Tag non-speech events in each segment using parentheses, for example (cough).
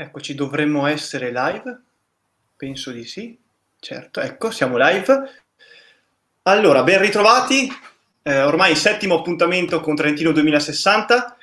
Eccoci, dovremmo essere live? Penso di sì. Certo, ecco, siamo live. Allora, ben ritrovati. Eh, ormai settimo appuntamento con Trentino 2060.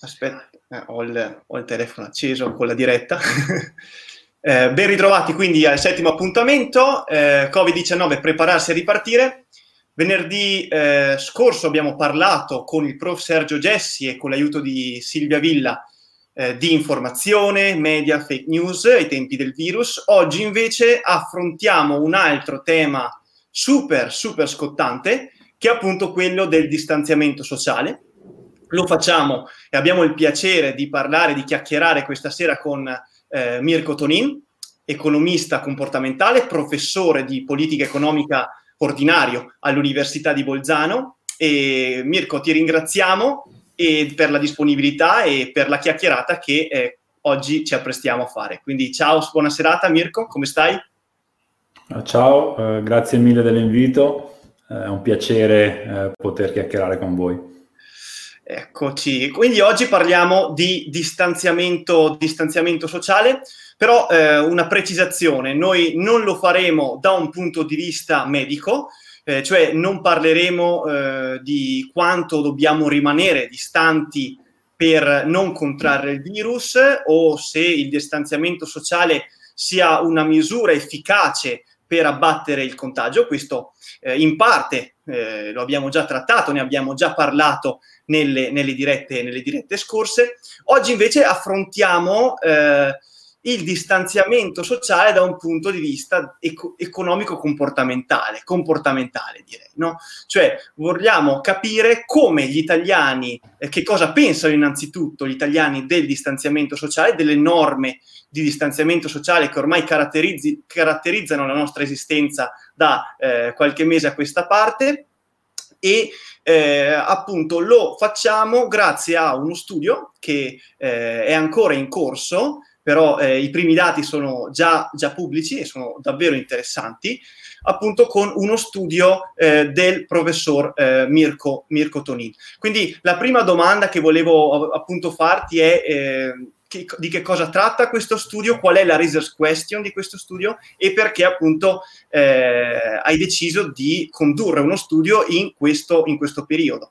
Aspetta, eh, ho, il, ho, il, telefono acceso con la diretta. (laughs) eh, ben ritrovati quindi al settimo appuntamento. Eh, Covid-19, prepararsi a ripartire. Venerdì eh, scorso abbiamo parlato con il prof Sergio Gessi e con l'aiuto di Silvia Villa eh, di informazione, media, fake news ai tempi del virus. Oggi invece affrontiamo un altro tema super, super scottante, che è appunto quello del distanziamento sociale. Lo facciamo e abbiamo il piacere di parlare, di chiacchierare questa sera con eh, Mirko Tonin, economista comportamentale, professore di politica economica ordinario all'Università di Bolzano. E Mirko, ti ringraziamo e per la disponibilità e per la chiacchierata che eh, oggi ci apprestiamo a fare. Quindi ciao, buona serata Mirko, come stai? Ah, ciao, eh, grazie mille dell'invito, eh, è un piacere eh, poter chiacchierare con voi. Eccoci, quindi oggi parliamo di distanziamento, distanziamento sociale, però eh, una precisazione, noi non lo faremo da un punto di vista medico, eh, cioè non parleremo eh, di quanto dobbiamo rimanere distanti per non contrarre il virus o se il distanziamento sociale sia una misura efficace per abbattere il contagio. Questo eh, in parte eh, lo abbiamo già trattato, ne abbiamo già parlato nelle, nelle, dirette, nelle dirette, scorse. Oggi invece affrontiamo eh, il distanziamento sociale da un punto di vista eco- economico-comportamentale, comportamentale direi, no? Cioè vogliamo capire come gli italiani, eh, che cosa pensano innanzitutto gli italiani del distanziamento sociale, delle norme di distanziamento sociale che ormai caratterizzano la nostra esistenza da eh, qualche mese a questa parte e eh, appunto lo facciamo grazie a uno studio che eh, è ancora in corso però eh, i primi dati sono già, già, pubblici e sono davvero interessanti, appunto con uno studio eh, del professor eh, Mirko, Mirko Tonin. Quindi la prima domanda che volevo appunto farti è eh, che, di che cosa tratta questo studio, qual è la research question di questo studio e perché appunto eh, hai deciso di condurre uno studio in questo, in questo periodo.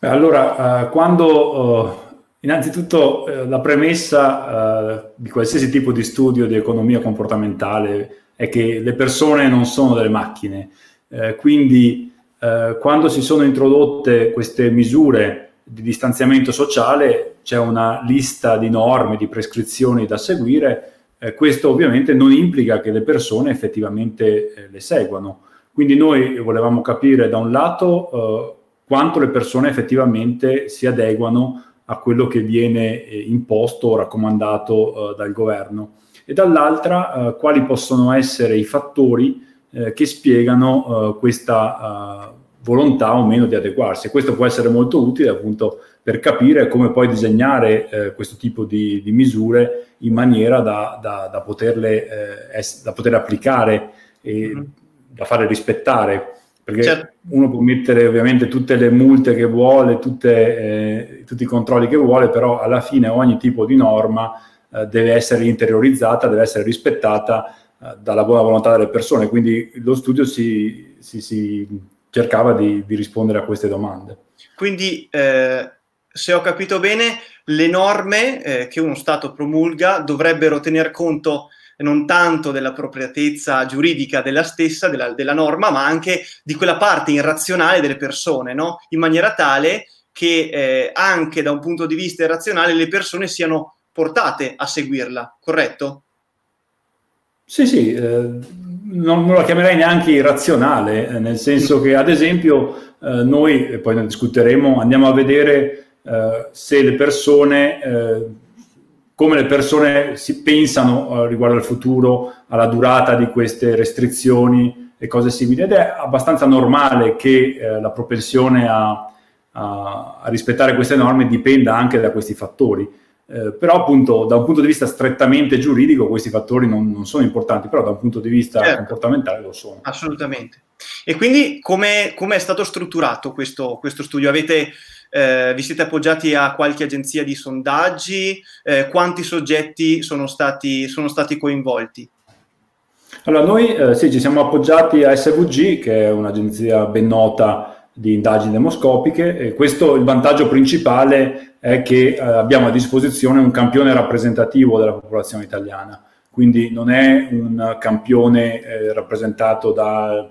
Allora, uh, quando... Innanzitutto eh, la premessa eh, di qualsiasi tipo di studio di economia comportamentale è che le persone non sono delle macchine, eh, quindi eh, quando si sono introdotte queste misure di distanziamento sociale c'è una lista di norme, di prescrizioni da seguire, eh, questo ovviamente non implica che le persone effettivamente eh, le seguano. Quindi noi volevamo capire da un lato quanto le persone effettivamente si adeguano a quello che viene eh, imposto o raccomandato eh, dal governo e dall'altra eh, quali possono essere i fattori eh, che spiegano eh, questa eh, volontà o meno di adeguarsi. E questo può essere molto utile appunto per capire come poi disegnare questo tipo di, di, misure in maniera da, da, da, poterle, es- da poter applicare e mm-hmm. da fare rispettare perché certo. uno può mettere ovviamente tutte le multe che vuole, tutte, eh, tutti i controlli che vuole, però alla fine ogni tipo di norma eh, deve essere interiorizzata, deve essere rispettata eh, dalla buona volontà delle persone. Quindi lo studio si, si, si cercava di, di, rispondere a queste domande. Quindi, eh, se ho capito bene, le norme eh, che uno Stato promulga dovrebbero tener conto non tanto dell'appropriatezza giuridica della stessa, della, della, norma, ma anche di quella parte irrazionale delle persone, no? in maniera tale che eh, anche da un punto di vista irrazionale le persone siano portate a seguirla, corretto? Sì, sì, eh, non, non, la chiamerei neanche irrazionale, eh, nel senso che ad esempio eh, noi, e poi ne discuteremo, andiamo a vedere eh, se le persone come le persone si pensano eh, riguardo al futuro, alla durata di queste restrizioni e cose simili. Ed è abbastanza normale che eh, la propensione a, a, a, rispettare queste norme dipenda anche da questi fattori. Eh, però appunto da un punto di vista strettamente giuridico questi fattori non, non sono importanti, però da un punto di vista certo. comportamentale lo sono. Assolutamente. E quindi come è stato strutturato questo, questo studio? Avete eh, vi siete appoggiati a qualche agenzia di sondaggi? Eh, quanti soggetti sono stati, sono stati coinvolti? Allora, noi eh, sì, ci siamo appoggiati a SVG, che è un'agenzia ben nota di indagini demoscopiche, e questo il vantaggio principale è che eh, abbiamo a disposizione un campione rappresentativo della popolazione italiana, quindi non è un campione eh, rappresentato da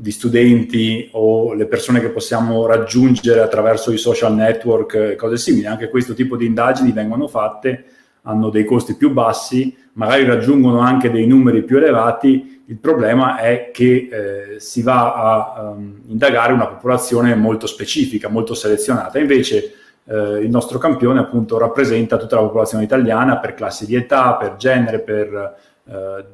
di studenti o le persone che possiamo raggiungere attraverso i social network cose simili. Anche questo tipo di indagini vengono fatte, hanno dei costi più bassi, magari raggiungono anche dei numeri più elevati. Il problema è che eh, si va a um, indagare una popolazione molto specifica, molto selezionata. Invece eh, il nostro campione appunto rappresenta tutta la popolazione italiana per classi di età, per genere, per eh,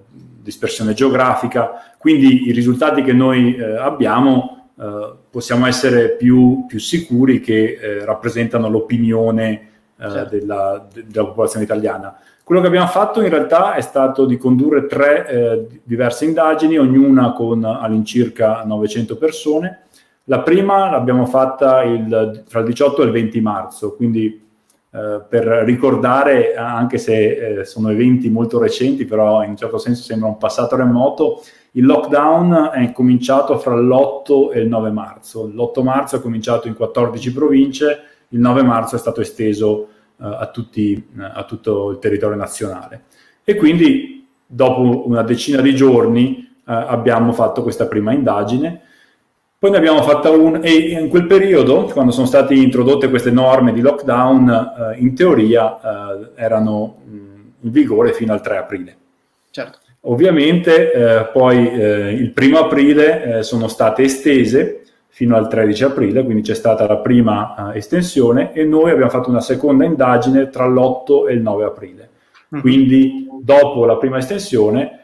dispersione geografica, quindi i risultati che noi eh, abbiamo eh, possiamo essere più, più sicuri che eh, rappresentano l'opinione eh, certo. della, della, popolazione italiana. Quello che abbiamo fatto in realtà è stato di condurre tre eh, diverse indagini, ognuna con all'incirca 900 persone. La prima l'abbiamo fatta il, tra il 18 e il 20 marzo, quindi eh, per ricordare, anche se eh, sono eventi molto recenti, però in un certo senso sembra un passato remoto, il lockdown è cominciato fra l'8 e il 9 marzo. L'8 marzo è cominciato in 14 province, il 9 marzo è stato esteso uh, a, tutti, uh, a, tutto il territorio nazionale. E quindi dopo una decina di giorni uh, abbiamo fatto questa prima indagine poi ne abbiamo fatta una e in quel periodo, quando sono state introdotte queste norme di lockdown, eh, in teoria eh, erano mh, in vigore fino al 3 aprile. Certo. Ovviamente eh, poi eh, il primo aprile eh, sono state estese fino al 13 aprile, quindi c'è stata la prima eh, estensione e noi abbiamo fatto una seconda indagine tra l'8 e il 9 aprile. Mm-hmm. Quindi dopo la prima estensione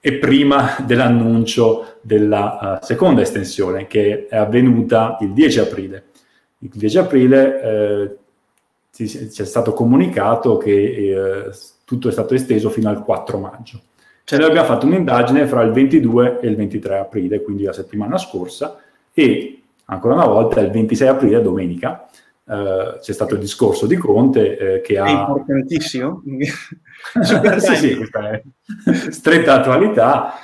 e prima (laughs) dell'annuncio della uh, seconda estensione che è avvenuta il 10 aprile. Il 10 aprile eh, ci, ci, è stato comunicato che eh, tutto è stato esteso fino al 4 maggio. Cioè, noi abbiamo fatto un'indagine fra il 22 e il 23 aprile, quindi la settimana scorsa, e ancora una volta il 26 aprile, domenica, eh, c'è stato il discorso di Conte eh, che ha... È importantissimo. (laughs) sì, sì, questa è stretta attualità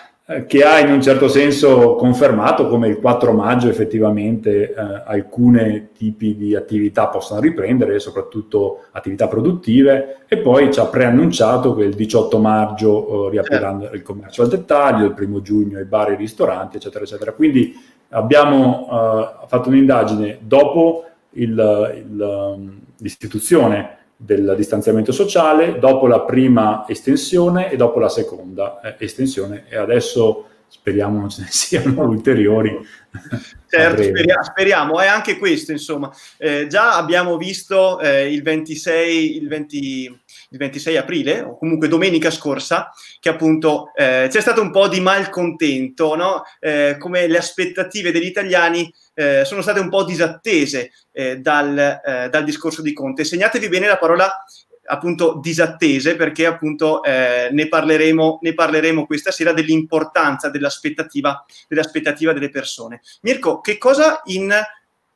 che ha in un certo senso confermato come il 4 maggio effettivamente eh, alcune tipi di attività possano riprendere, soprattutto attività produttive, e poi ci ha preannunciato che il 18 maggio eh, riapriranno certo. il commercio al dettaglio, il primo giugno i bar e i ristoranti, eccetera, eccetera. Quindi abbiamo eh, fatto un'indagine dopo il, il, um, l'istituzione del distanziamento sociale, dopo la prima estensione e dopo la seconda eh, estensione. E adesso speriamo non ce ne (laughs) siano ulteriori. Certo, speria- speriamo, è anche questo, insomma. Eh, già abbiamo visto eh, il, 26, il, 20, il 26 aprile, o comunque domenica scorsa, che appunto eh, c'è stato un po' di malcontento, no? Eh, come le aspettative degli italiani eh, sono state un po' disattese eh, dal, dal, discorso di Conte. Segnatevi bene la parola appunto disattese perché appunto eh, ne, parleremo, ne parleremo questa sera dell'importanza dell'aspettativa, dell'aspettativa delle persone. Mirko, che cosa in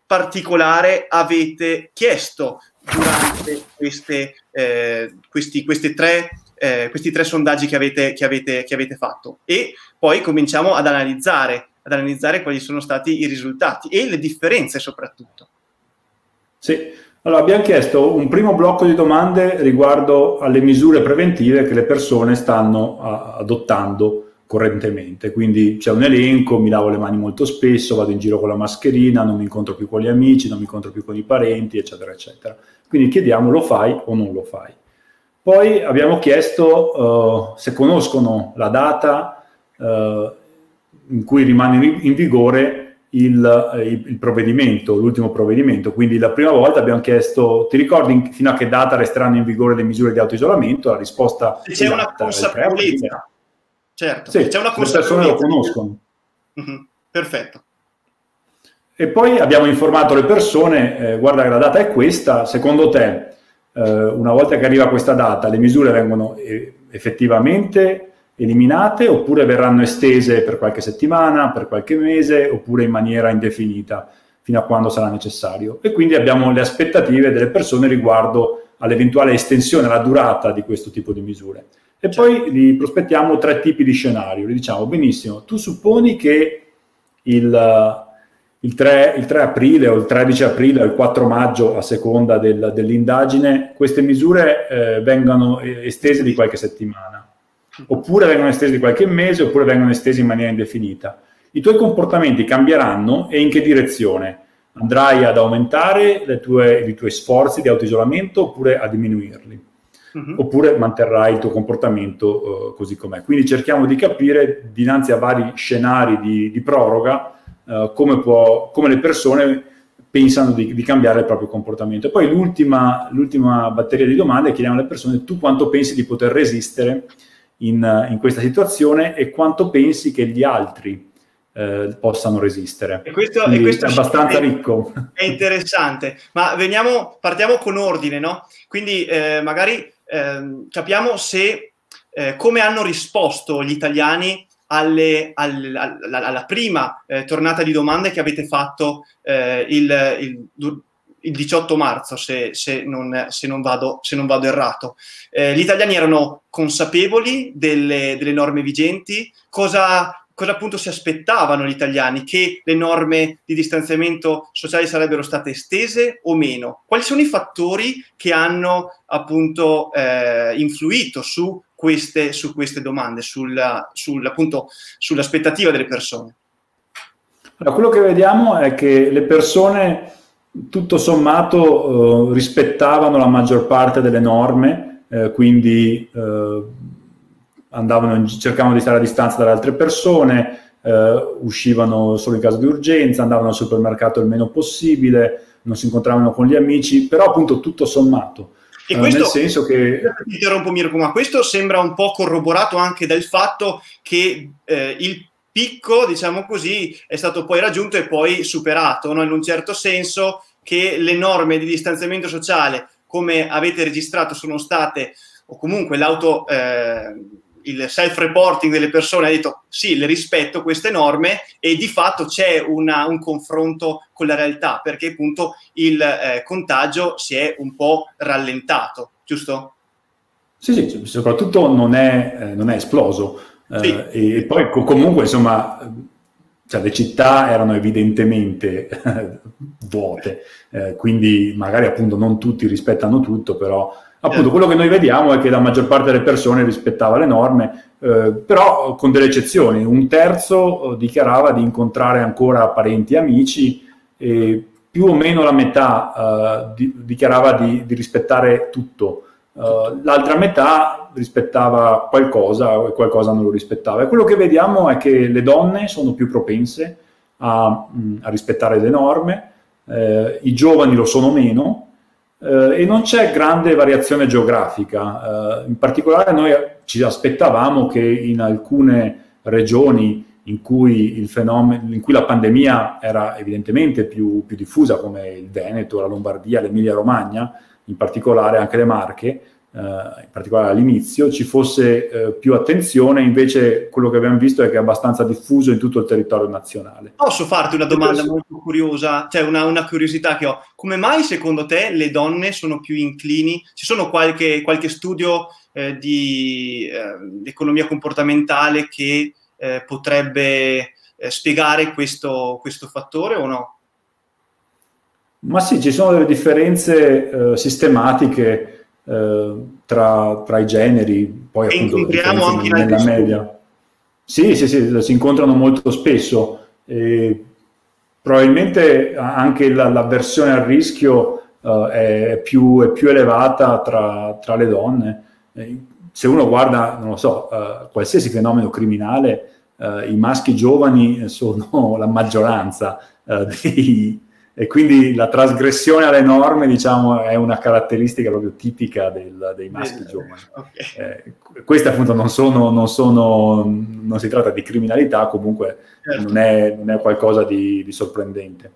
particolare avete chiesto durante queste, eh, questi, questi, tre, eh, questi, tre, sondaggi che avete, che, avete, che avete fatto e poi cominciamo ad analizzare ad analizzare quali sono stati i risultati e le differenze soprattutto. Sì, allora abbiamo chiesto un primo blocco di domande riguardo alle misure preventive che le persone stanno a, adottando correntemente. Quindi c'è un elenco, mi lavo le mani molto spesso, vado in giro con la mascherina, non mi incontro più con gli amici, non mi incontro più con i parenti, eccetera, eccetera. Quindi chiediamo lo fai o non lo fai. Poi abbiamo chiesto uh, se conoscono la data uh, in cui rimane in vigore il, eh, il, provvedimento, l'ultimo provvedimento. Quindi la prima volta abbiamo chiesto, ti ricordi fino a che data resteranno in vigore le misure di autoisolamento? La risposta è c'è una consapevolezza. Certo, sì, c'è una consapevolezza. Le persone lo conoscono. Mm-hmm. Perfetto. E poi abbiamo informato le persone, eh, guarda che la data è questa, secondo te, eh, una volta che arriva questa data, le misure vengono eh, effettivamente eliminate oppure verranno estese per qualche settimana, per qualche mese oppure in maniera indefinita. fino a quando sarà necessario. E quindi abbiamo le aspettative delle persone riguardo all'eventuale estensione, alla durata di questo tipo di misure. E certo. poi li prospettiamo tre tipi di scenario. Gli diciamo, benissimo, tu supponi che il, il, 3, il 3, aprile o il 13 aprile o il 4 maggio, a seconda del, dell'indagine, queste misure eh, vengano estese di qualche settimana, oppure vengono estese di qualche mese, oppure vengono estese in maniera indefinita i tuoi comportamenti cambieranno e in che direzione? Andrai ad aumentare tue, i tuoi sforzi di autoisolamento oppure a diminuirli? Uh-huh. Oppure manterrai il tuo comportamento uh, così com'è. Quindi cerchiamo di capire dinanzi a vari scenari di, di proroga uh, come, può, come, le persone pensano di, di, cambiare il proprio comportamento. E poi l'ultima, l'ultima batteria di domande chiediamo alle persone tu quanto pensi di poter resistere in, in questa situazione e quanto pensi che gli altri eh, possano resistere. E questo, e questo è abbastanza è, ricco. È interessante, ma veniamo, partiamo con ordine, no? Quindi eh, magari eh, capiamo se, eh, come hanno risposto gli italiani alle, alle, alla, alla, prima eh, tornata di domande che avete fatto eh, il, il, il 18 marzo, se, se, non, se, non, vado, se non vado errato. Eh, gli italiani erano consapevoli delle, delle norme vigenti, cosa, cosa appunto si aspettavano gli italiani, che le norme di distanziamento sociale sarebbero state estese o meno? Quali sono i fattori che hanno appunto eh, influito su queste, su queste domande, sulla, sul, appunto, sull'aspettativa delle persone? Allora, quello che vediamo è che le persone tutto sommato eh, rispettavano la maggior parte delle norme, eh, quindi eh, andavano, cercavano di stare a distanza dalle altre persone, eh, uscivano solo in caso di urgenza, andavano al supermercato il meno possibile, non si incontravano con gli amici, però appunto tutto sommato. E eh, questo, nel senso che... interrompo Mirko, ma questo sembra un po' corroborato anche dal fatto che eh, il picco, diciamo così, è stato poi raggiunto e poi superato, no? in un certo senso che le norme di distanziamento sociale, come avete registrato, sono state, o comunque l'auto... Eh, il self-reporting delle persone ha detto sì, le rispetto queste norme e di fatto c'è una, un confronto con la realtà perché appunto il eh, contagio si è un po' rallentato, giusto? Sì, sì, soprattutto non è, eh, non è esploso. Eh, sì. Eh, e poi comunque insomma cioè, le città erano evidentemente (laughs) vuote, eh, quindi magari appunto non tutti rispettano tutto, però Appunto, quello che noi vediamo è che la maggior parte delle persone rispettava le norme, eh, però con delle eccezioni. Un terzo eh, dichiarava di incontrare ancora parenti e amici e più o meno la metà eh, di, dichiarava di, di, rispettare tutto. Uh, l'altra metà rispettava qualcosa e qualcosa non lo rispettava. E quello che vediamo è che le donne sono più propense a, mh, a rispettare le norme, eh, i giovani lo sono meno, eh, e non c'è grande variazione geografica. Eh, in particolare noi ci aspettavamo che in alcune regioni in cui, il fenomeno, in cui la pandemia era evidentemente più, più diffusa, come il Veneto, la Lombardia, l'Emilia Romagna, in particolare anche le Marche, eh, in particolare all'inizio, ci fosse eh, più attenzione, invece quello che abbiamo visto è che è abbastanza diffuso in tutto il territorio nazionale. Posso farti una domanda molto curiosa, cioè una, una, curiosità che ho. Come mai secondo te le donne sono più inclini? Ci sono qualche, qualche studio eh, di eh, economia comportamentale che eh, potrebbe eh, spiegare questo, questo fattore o no? Ma sì, ci sono delle differenze sistematiche tra, tra, i generi, poi e appunto anche nella media. Sì, sì, sì, si incontrano molto spesso. E probabilmente anche la, l'avversione al rischio uh, è, più, è, più, elevata tra, tra le donne. Se uno guarda, non lo so, uh, qualsiasi fenomeno criminale, uh, i maschi giovani sono (laughs) la maggioranza dei, e quindi la trasgressione alle norme, diciamo, è una caratteristica proprio tipica del, dei maschi giovani. Okay. Eh, queste appunto non sono, non sono, non si tratta di criminalità, comunque certo. non, è, non, è, qualcosa di, di sorprendente.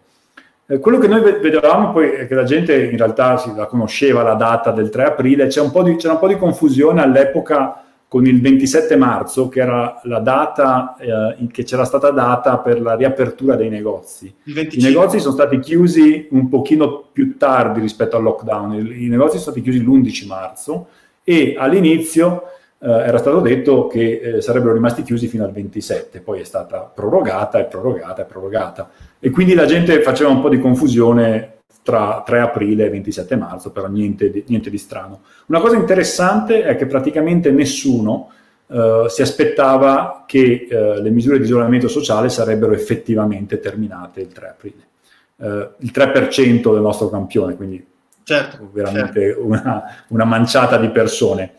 Eh, quello che noi vedevamo poi è che la gente in realtà si, la conosceva la data del 3 aprile, c'è un po' di, c'era un po' di confusione all'epoca con il 27 marzo, che era la data eh, che c'era stata data per la riapertura dei negozi. I negozi sono stati chiusi un pochino più tardi rispetto al lockdown, i, negozi sono stati chiusi l'11 marzo e all'inizio eh, era stato detto che eh, sarebbero rimasti chiusi fino al 27, poi è stata prorogata e prorogata e prorogata. E quindi la gente faceva un po' di confusione tra 3 aprile e 27 marzo, però niente di, niente di strano. Una cosa interessante è che praticamente nessuno uh, si aspettava che uh, le misure di isolamento sociale sarebbero effettivamente terminate il 3 aprile. Uh, il 3% del nostro campione, quindi certo, veramente certo. Una, una, manciata di persone.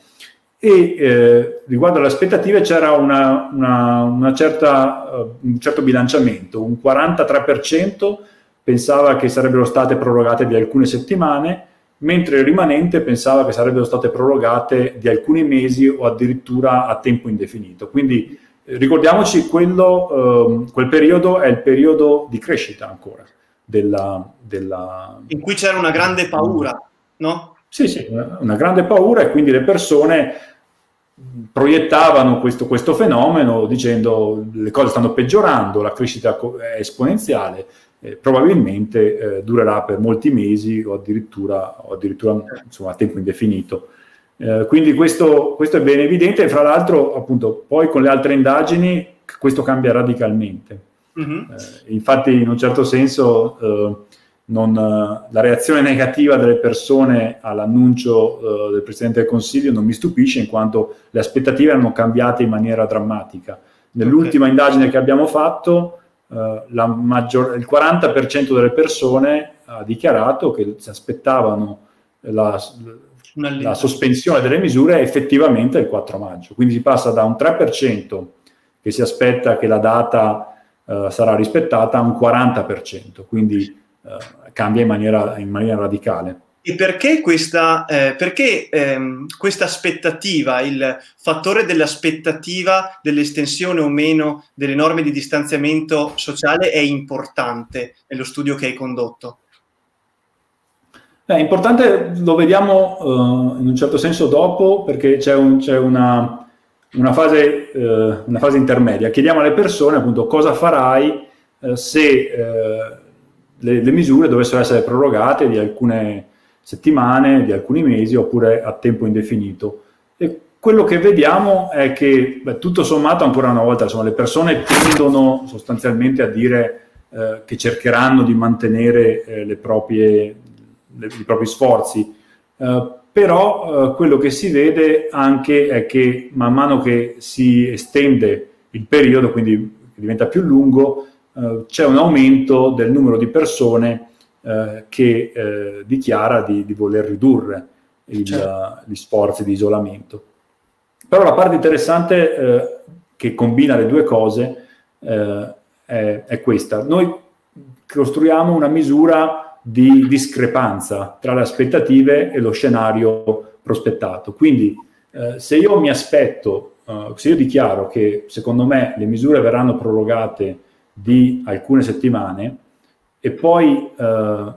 E eh, riguardo alle aspettative c'era una, una, una certa, un certo bilanciamento, un 43% pensava che sarebbero state prorogate di alcune settimane, mentre il rimanente pensava che sarebbero state prorogate di alcuni mesi o addirittura a tempo indefinito. Quindi eh, ricordiamoci, quello, eh, quel periodo è il periodo di crescita ancora. Della, della... In cui c'era una grande paura, no? Sì, sì, una, una grande paura e quindi le persone proiettavano questo, questo, fenomeno dicendo le cose stanno peggiorando, la crescita è esponenziale, eh, probabilmente eh, durerà per molti mesi o addirittura, o addirittura insomma, a tempo indefinito. Eh, quindi questo, questo, è ben evidente e fra l'altro appunto poi con le altre indagini questo cambia radicalmente. Mm-hmm. infatti in un certo senso eh, non, la reazione negativa delle persone all'annuncio uh, del Presidente del Consiglio non mi stupisce in quanto le aspettative erano cambiate in maniera drammatica. Nell'ultima okay. indagine che abbiamo fatto maggior, il 40% delle persone ha dichiarato che si aspettavano la, la sospensione delle misure effettivamente il 4 maggio. Quindi si passa da un 3% che si aspetta che la data uh, sarà rispettata a un 40%. Quindi eh, cambia in maniera, in maniera, radicale. E perché questa, eh, perché, ehm, questa aspettativa, il fattore dell'aspettativa dell'estensione o meno delle norme di distanziamento sociale è importante nello studio che hai condotto? È importante, lo vediamo uh, in un certo senso dopo, perché c'è, un, c'è una, una, fase, uh, una, fase, intermedia. Chiediamo alle persone appunto cosa farai uh, se le, le misure dovessero essere prorogate di alcune settimane, di alcuni mesi oppure a tempo indefinito. E quello che vediamo è che, beh, tutto sommato, ancora una volta, insomma, le persone tendono sostanzialmente a dire eh, che cercheranno di mantenere eh, proprie, le, i propri sforzi, eh, però eh, quello che si vede anche è che man mano che si estende il periodo, quindi diventa più lungo, eh, c'è un aumento del numero di persone eh, che eh, dichiara di, di, voler ridurre il, certo. gli sforzi di isolamento. Però la parte interessante eh, che combina le due cose è, è questa. Noi costruiamo una misura di discrepanza tra le aspettative e lo scenario prospettato. Quindi eh, se io mi aspetto, uh, se io dichiaro che secondo me le misure verranno prorogate di alcune settimane e poi eh,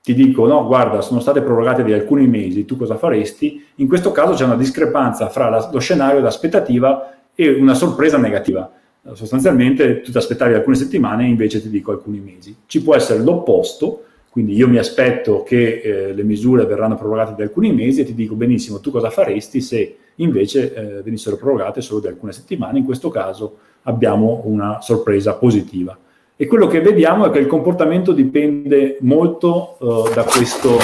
ti dico no, guarda, sono state prorogate di alcuni mesi, tu cosa faresti? In questo caso c'è una discrepanza fra la, lo scenario d'aspettativa e una sorpresa negativa. Sostanzialmente tu ti aspettavi alcune settimane e invece ti dico alcuni mesi. Ci può essere l'opposto, quindi io mi aspetto che eh, le misure verranno prorogate di alcuni mesi e ti dico benissimo tu cosa faresti se invece eh, venissero prorogate solo di alcune settimane. In questo caso abbiamo una sorpresa positiva. E quello che vediamo è che il comportamento dipende molto uh, da, questo,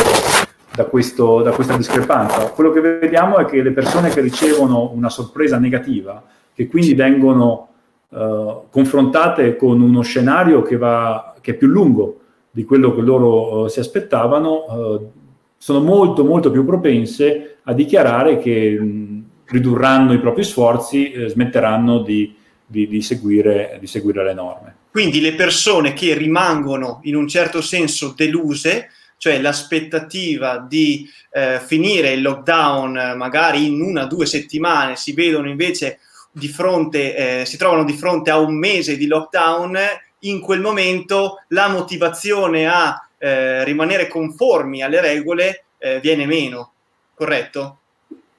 da, questo, da, questa discrepanza. Quello che vediamo è che le persone che ricevono una sorpresa negativa, che quindi vengono uh, confrontate con uno scenario che, va, che, è più lungo di quello che loro uh, si aspettavano, sono molto molto più propense a dichiarare che mh, ridurranno i propri sforzi, smetteranno di di, di, seguire, di seguire le norme. Quindi le persone che rimangono in un certo senso deluse, cioè l'aspettativa di eh, finire il lockdown magari in una o due settimane, si vedono invece di fronte, eh, si trovano di fronte a un mese di lockdown, in quel momento la motivazione a eh, rimanere conformi alle regole eh, viene meno, corretto?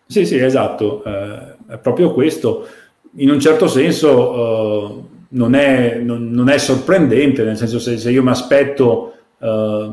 Sì, sì, esatto, eh, è proprio questo. In un certo senso eh, non, è, non, non, è, sorprendente, nel senso se, se io mi aspetto, eh,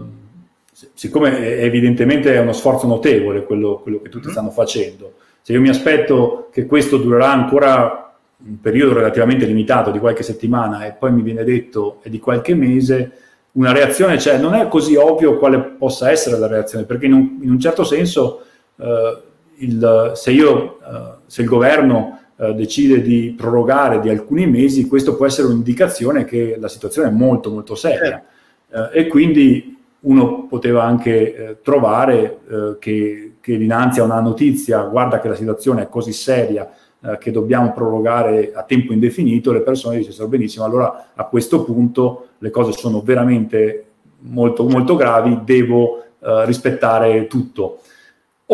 siccome evidentemente è uno sforzo notevole quello, quello che tutti mm. stanno facendo, se io mi aspetto che questo durerà ancora un periodo relativamente limitato di qualche settimana e poi mi viene detto è di qualche mese, una reazione. Cioè, non è così ovvio quale possa essere la reazione, perché in un, in un certo senso eh, il, se, io, eh, se il governo eh, decide di prorogare di alcuni mesi, questo può essere un'indicazione che la situazione è molto molto seria certo. eh, e quindi uno poteva anche eh, trovare eh, che, che, dinanzi a una notizia, guarda che la situazione è così seria eh, che dobbiamo prorogare a tempo indefinito, le persone dicessero benissimo, allora a questo punto le cose sono veramente molto, molto gravi, devo rispettare tutto.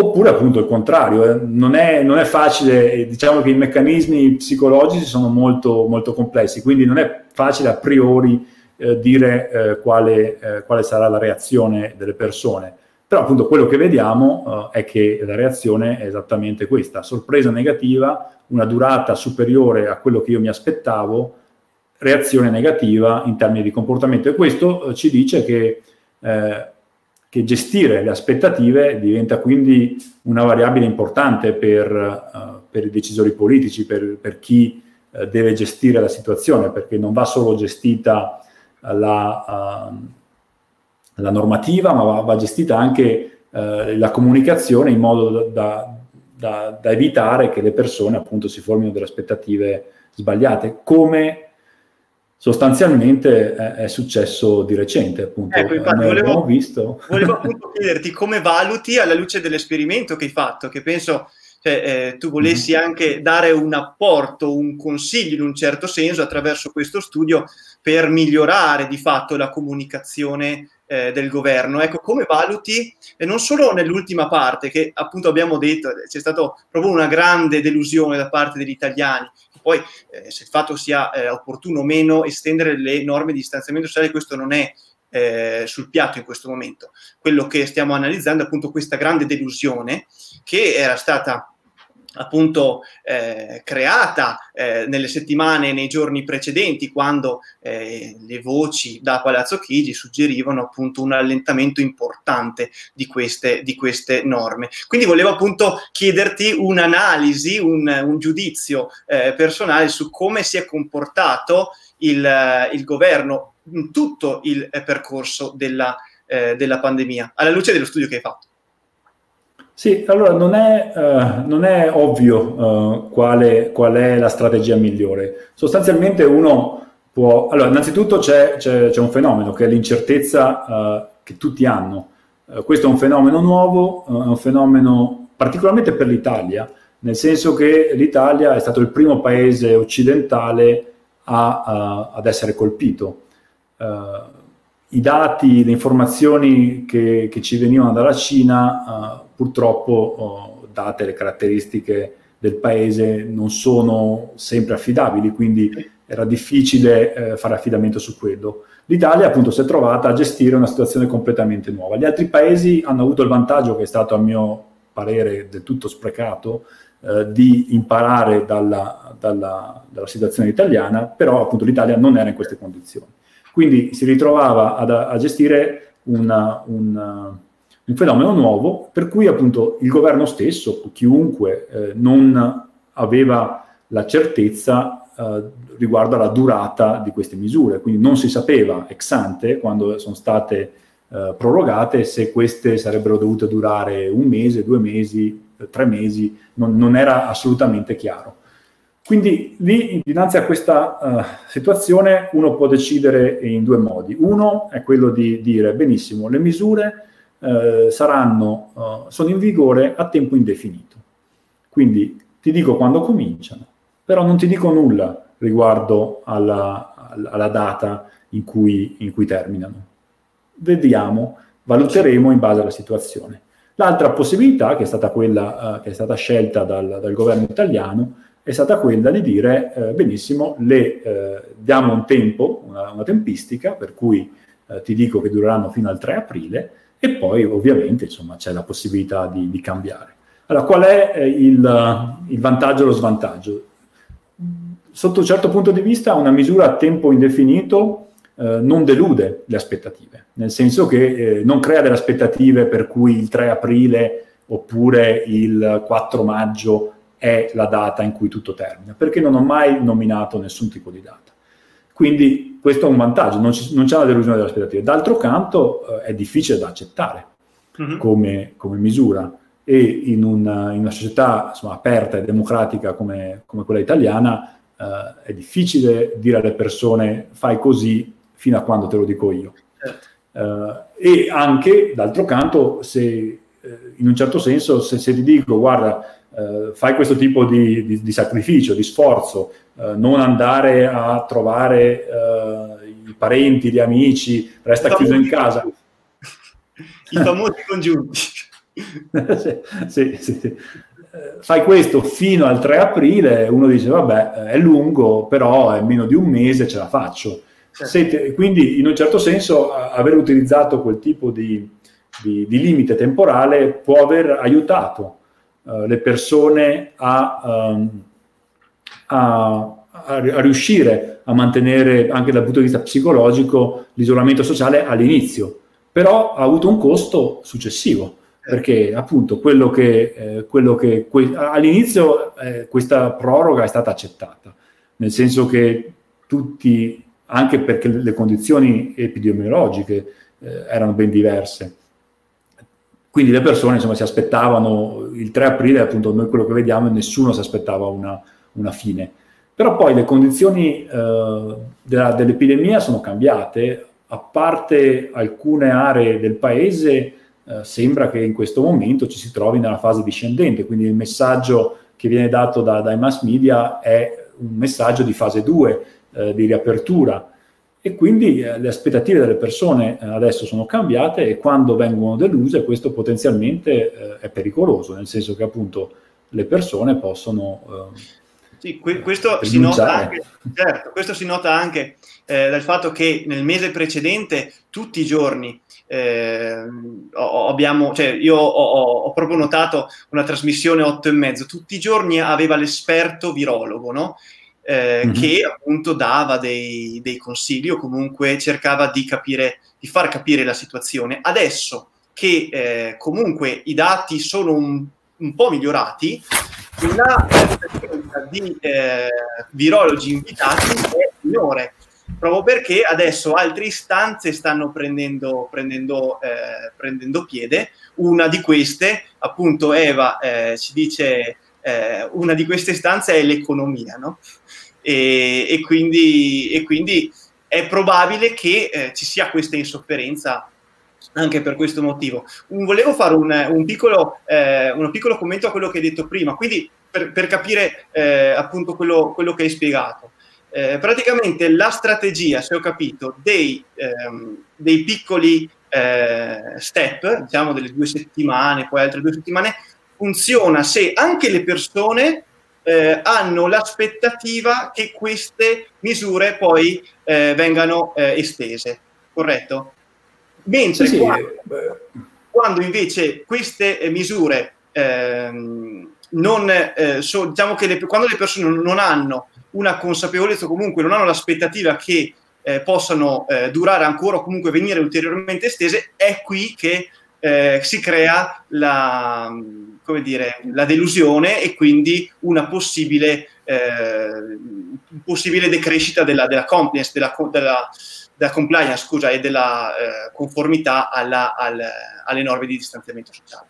Oppure appunto il contrario, eh, non, è, non, è, facile, diciamo che i meccanismi psicologici sono molto, molto complessi, quindi non è facile a priori eh, dire eh, quale, eh, quale, sarà la reazione delle persone. Però appunto quello che vediamo eh, è che la reazione è esattamente questa, sorpresa negativa, una durata superiore a quello che io mi aspettavo, reazione negativa in termini di comportamento. E questo ci dice che, eh, che, gestire le aspettative diventa quindi una variabile importante per, uh, per i decisori politici, per, per chi uh, deve gestire la situazione, perché non va solo gestita la, uh, la normativa, ma va, va gestita anche la comunicazione in modo da, da, da, evitare che le persone appunto si formino delle aspettative sbagliate, come sostanzialmente è, è, successo di recente, appunto. Ecco, infatti, volevo, visto. volevo (laughs) appunto chiederti come valuti alla luce dell'esperimento che hai fatto, che penso cioè, eh, tu volessi mm-hmm. anche dare un apporto, un consiglio in un certo senso attraverso questo studio per migliorare di fatto la comunicazione eh, del governo. Ecco, come valuti, e non solo nell'ultima parte, che appunto abbiamo detto, c'è stata proprio una grande delusione da parte degli italiani, poi eh, se il fatto sia eh, opportuno o meno estendere le norme di distanziamento sociale, questo non è eh, sul piatto in questo momento. Quello che stiamo analizzando è appunto questa grande delusione che era stata appunto eh, creata eh, nelle settimane e nei giorni precedenti quando eh, le voci da Palazzo Chigi suggerivano appunto un allentamento importante di queste, di queste norme. Quindi volevo appunto chiederti un'analisi, un, un giudizio eh, personale su come si è comportato il, il governo in tutto il percorso della, eh, della pandemia, alla luce dello studio che hai fatto. Sì, allora non è, uh, non è ovvio uh, quale, qual è la strategia migliore. Sostanzialmente uno può... Allora, innanzitutto c'è, c'è, c'è un fenomeno che è l'incertezza uh, che tutti hanno. questo è un fenomeno nuovo, è un fenomeno particolarmente per l'Italia, nel senso che l'Italia è stato il primo paese occidentale a, ad essere colpito. I dati, le informazioni che, che ci venivano dalla Cina purtroppo, oh, date le caratteristiche del paese, non sono sempre affidabili, quindi era difficile eh, fare affidamento su quello. L'Italia appunto si è trovata a gestire una situazione completamente nuova. Gli altri paesi hanno avuto il vantaggio, che è stato a mio parere del tutto sprecato, eh, di imparare dalla, dalla, dalla, situazione italiana, però appunto l'Italia non era in queste condizioni. Quindi si ritrovava ad, a gestire una, una un fenomeno nuovo per cui appunto il governo stesso, chiunque, eh, non aveva la certezza eh, riguardo alla durata di queste misure, quindi non si sapeva ex ante quando sono state eh, prorogate se queste sarebbero dovute durare un mese, due mesi, tre mesi, non, non era assolutamente chiaro. Quindi lì, dinanzi a questa uh, situazione, uno può decidere in due modi. Uno è quello di dire, benissimo, le misure eh, saranno, uh, sono in vigore a tempo indefinito. Quindi ti dico quando cominciano, però non ti dico nulla riguardo alla, alla data in cui, in cui, terminano. Vediamo, valuteremo in base alla situazione. L'altra possibilità, che è stata quella uh, che è stata scelta dal, dal, governo italiano, è stata quella di dire eh, benissimo, le eh, diamo un tempo, una, una tempistica, per cui eh, ti dico che dureranno fino al 3 aprile, e poi ovviamente insomma, c'è la possibilità di, di cambiare. Allora, qual è eh, il, il vantaggio e lo svantaggio? Sotto un certo punto di vista, una misura a tempo indefinito eh, non delude le aspettative, nel senso che eh, non crea delle aspettative per cui il 3 aprile oppure il 4 maggio è la data in cui tutto termina, perché non ho mai nominato nessun tipo di data. Quindi questo è un vantaggio, non, ci, non c'è una delusione delle aspettative. D'altro canto eh, è difficile da accettare mm-hmm. come, come, misura e in una, in una società insomma, aperta e democratica come, come quella italiana eh, è difficile dire alle persone fai così fino a quando te lo dico io. Certo. Uh, e anche, d'altro canto, se eh, in un certo senso, se, se ti dico, guarda, uh, fai questo tipo di, di, di sacrificio, di sforzo, uh, non andare a trovare i parenti, gli amici, resta chiuso in casa. I famosi congiunti. (laughs) sì, sì, sì, Fai questo fino al 3 aprile, uno dice, vabbè, è lungo, però è meno di un mese, ce la faccio. Senti, quindi in un certo senso aver utilizzato quel tipo di, di, di limite temporale può aver aiutato uh, le persone a, um, a, a, riuscire a mantenere anche dal punto di vista psicologico l'isolamento sociale all'inizio, però ha avuto un costo successivo perché appunto quello che, eh, quello che que- all'inizio eh, questa proroga è stata accettata, nel senso che tutti anche perché le condizioni epidemiologiche eh, erano ben diverse. Quindi le persone insomma, si aspettavano il 3 aprile, appunto noi quello che vediamo, nessuno si aspettava una, una fine. Però poi le condizioni eh, della, dell'epidemia sono cambiate, a parte alcune aree del paese, eh, sembra che in questo momento ci si trovi nella fase discendente, quindi il messaggio che viene dato da, dai mass media è un messaggio di fase 2, eh, di riapertura e quindi eh, le aspettative delle persone eh, adesso sono cambiate e quando vengono deluse questo potenzialmente eh, è pericoloso, nel senso che appunto le persone possono... Eh, sì, que- questo, si anche, certo, questo, si nota anche, eh, dal fatto che nel mese precedente tutti i giorni eh, abbiamo, cioè io ho, ho, proprio notato una trasmissione 8 e mezzo, tutti i giorni aveva l'esperto virologo, no? Eh, mm-hmm. che appunto dava dei, dei, consigli o comunque cercava di capire, di far capire la situazione. Adesso che eh, comunque i dati sono un, un po' migliorati, la presenza di eh, virologi invitati è minore proprio perché adesso altre istanze stanno prendendo, prendendo, eh, prendendo piede. Una di queste, appunto, Eva eh, ci dice, eh, una di queste istanze è l'economia, no? E, e, quindi, e quindi, è probabile che eh, ci sia questa insofferenza anche per questo motivo. Un, volevo fare un, un, piccolo, eh, un, piccolo, commento a quello che hai detto prima, quindi per, per capire eh, appunto quello, quello, che hai spiegato. Eh, praticamente la strategia, se ho capito, dei, ehm, dei piccoli eh, step, diciamo delle due settimane, poi altre due settimane, funziona se anche le persone eh, hanno l'aspettativa che queste misure poi eh, vengano eh, estese, corretto? Mentre sì, quando, quando, invece queste eh, misure ehm, non, eh, so, diciamo che le, quando le persone non hanno una consapevolezza comunque non hanno l'aspettativa che eh, possano durare ancora o comunque venire ulteriormente estese, è qui che si crea la come dire, la delusione e quindi una possibile, eh, possibile decrescita della, della compliance, della, della, della, compliance scusa, e della eh, conformità alla, al, alle norme di distanziamento sociale.